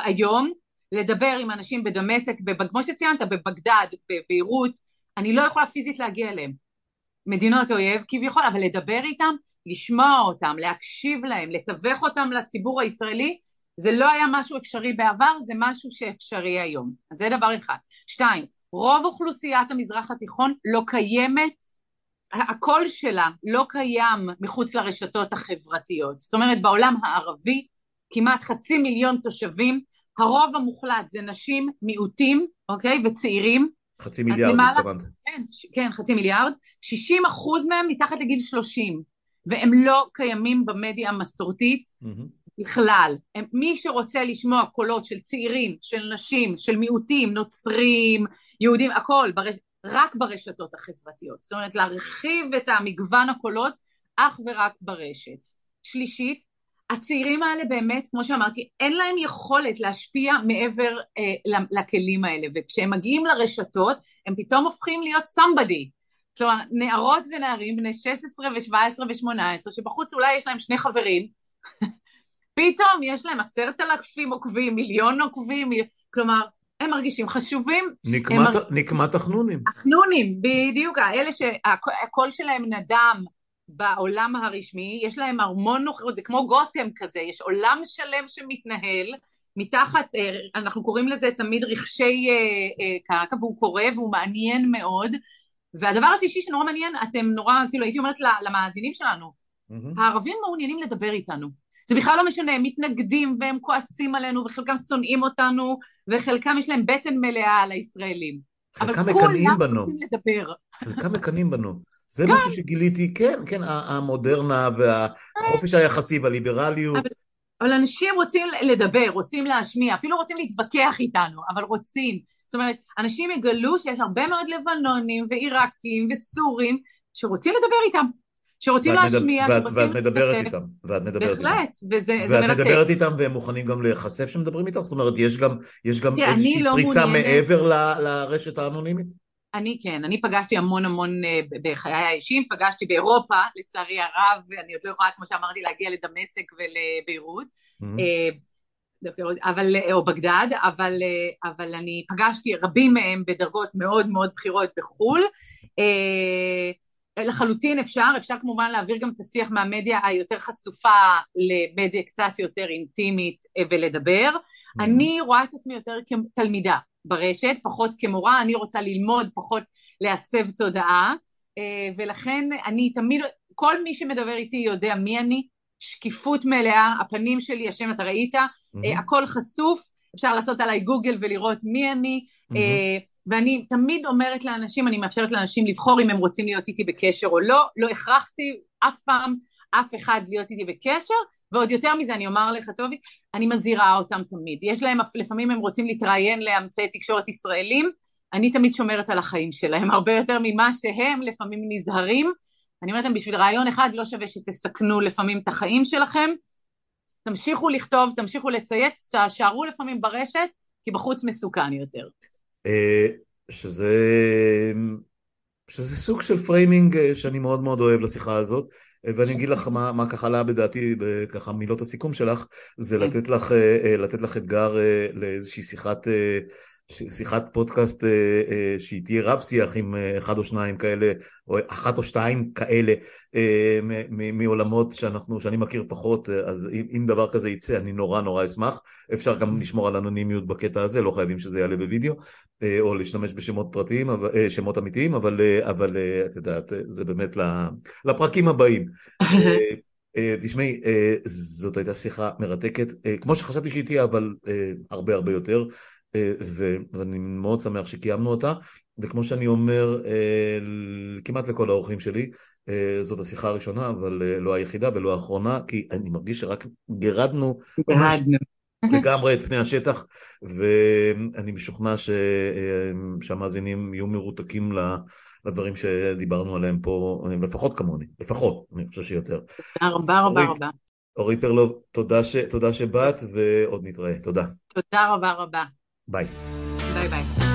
היום לדבר עם אנשים בדמשק, כמו שציינת, בבגדד, בביירות, אני לא יכולה פיזית להגיע אליהם. מדינות אויב כביכול, אבל לדבר איתם, לשמוע אותם, להקשיב להם, לתווך אותם לציבור הישראלי, זה לא היה משהו אפשרי בעבר, זה משהו שאפשרי היום. אז זה דבר אחד. שתיים, רוב אוכלוסיית המזרח התיכון לא קיימת, הקול שלה לא קיים מחוץ לרשתות החברתיות. זאת אומרת בעולם הערבי כמעט חצי מיליון תושבים, הרוב המוחלט זה נשים, מיעוטים, אוקיי? וצעירים. חצי מיליארד התכוונת. כן, כן, חצי מיליארד. 60 אחוז מהם מתחת לגיל 30, והם לא קיימים במדיה המסורתית. בכלל, מי שרוצה לשמוע קולות של צעירים, של נשים, של מיעוטים, נוצרים, יהודים, הכל, ברש... רק ברשתות החברתיות. זאת אומרת, להרחיב את המגוון הקולות אך ורק ברשת. שלישית, הצעירים האלה באמת, כמו שאמרתי, אין להם יכולת להשפיע מעבר אה, לכלים האלה, וכשהם מגיעים לרשתות, הם פתאום הופכים להיות somebody. כלומר, נערות ונערים בני 16 ו-17 ו-18, שבחוץ אולי יש להם שני חברים, [LAUGHS] פתאום יש להם עשרת אלפים עוקבים, מיליון עוקבים, מיל... כלומר, הם מרגישים חשובים. נקמת. החנונים. החנונים, בדיוק, האלה שהקול שלהם נדם בעולם הרשמי, יש להם המון נוכחות, זה כמו גותם כזה, יש עולם שלם שמתנהל, מתחת, אה, אנחנו קוראים לזה תמיד רכשי אה, אה, קרקע, והוא קורה והוא מעניין מאוד. והדבר השלישי שנורא מעניין, אתם נורא, כאילו הייתי אומרת למאזינים שלנו, Mm-hmm. הערבים מעוניינים לדבר איתנו. זה בכלל לא משנה, הם מתנגדים והם כועסים עלינו וחלקם שונאים אותנו וחלקם יש להם בטן מלאה על הישראלים. בנו. אבל כולם רוצים לדבר. חלקם מקנאים בנו. זה משהו שגיליתי, כן, כן, המודרנה והחופש היחסי והליברליות. אבל, אבל אנשים רוצים לדבר, רוצים להשמיע, אפילו רוצים להתווכח איתנו, אבל רוצים. זאת אומרת, אנשים יגלו שיש הרבה מאוד לבנונים ועיראקים וסורים שרוצים לדבר איתם. שרוצים להשמיע, ואת, שרוצים... ואת מדברת איתם, ואת מדברת איתם. בהחלט, וזה מרתק. ואת מדברת איתם והם מוכנים גם להיחשף שמדברים איתם? זאת אומרת, יש גם, יש גם איזושהי לא פריצה מעוניינת... מעבר ל, לרשת האנונימית? אני כן, אני פגשתי המון המון אה, בחיי האישיים, פגשתי באירופה, לצערי הרב, ואני עוד לא יכולה, כמו שאמרתי, להגיע לדמשק ולביירות. Mm-hmm. אבל, או בגדד, אבל, אבל אני פגשתי רבים מהם בדרגות מאוד מאוד בכירות בחו"ל. לחלוטין אפשר, אפשר כמובן להעביר גם את השיח מהמדיה היותר חשופה למדיה קצת יותר אינטימית אה, ולדבר. Mm-hmm. אני רואה את עצמי יותר כתלמידה ברשת, פחות כמורה, אני רוצה ללמוד, פחות לעצב תודעה, אה, ולכן אני תמיד, כל מי שמדבר איתי יודע מי אני, שקיפות מלאה, הפנים שלי, השם אתה ראית, mm-hmm. הכל חשוף, אפשר לעשות עליי גוגל ולראות מי אני, mm-hmm. ואני תמיד אומרת לאנשים, אני מאפשרת לאנשים לבחור אם הם רוצים להיות איתי בקשר או לא, לא הכרחתי אף פעם אף אחד להיות איתי בקשר, ועוד יותר מזה אני אומר לך טובי, אני מזהירה אותם תמיד. יש להם, לפעמים הם רוצים להתראיין לאמצעי תקשורת ישראלים, אני תמיד שומרת על החיים שלהם, [LAUGHS] הרבה יותר ממה שהם לפעמים נזהרים. אני אומרת להם, בשביל רעיון אחד לא שווה שתסכנו לפעמים את החיים שלכם. תמשיכו לכתוב, תמשיכו לצייץ, שערו לפעמים ברשת, כי בחוץ מסוכן יותר. אה, שזה, שזה סוג של פריימינג אה, שאני מאוד מאוד אוהב לשיחה הזאת אה, ואני אגיד לך מה, מה ככה עלה בדעתי בככה מילות הסיכום שלך זה כן. לתת לך, לתת לך אתגר לאיזושהי שיחת שיחת פודקאסט אה, אה, שהיא תהיה רב שיח עם אה, אחד או שניים כאלה, או אחת או שתיים כאלה מעולמות שאנחנו, שאני מכיר פחות, אז אם, אם דבר כזה יצא אני נורא נורא אשמח, אפשר גם לשמור על אנונימיות בקטע הזה, לא חייבים שזה יעלה בוידאו, או להשתמש בשמות פרטיים, שמות אמיתיים, אבל, אבל את יודעת, זה באמת לפרקים הבאים. [LAUGHS] תשמעי, זאת הייתה שיחה מרתקת, כמו שחשבתי שהיא תהיה, אבל הרבה הרבה יותר. אה, ואני מאוד שמח שקיימנו אותה, וכמו שאני אומר אה, כמעט לכל האורחים שלי, אה, זאת השיחה הראשונה, אבל לא היחידה ולא האחרונה, כי אני מרגיש שרק גירדנו [LAUGHS] לגמרי את פני השטח, ואני משוכנע ש... שהמאזינים יהיו מרותקים לדברים שדיברנו עליהם פה, לפחות כמוני, לפחות, אני חושב שיותר. רבה רבה רבה. אורית פרלוב, תודה, ש... תודה שבאת, ועוד נתראה. תודה. תודה רבה רבה. Bye. Bye bye.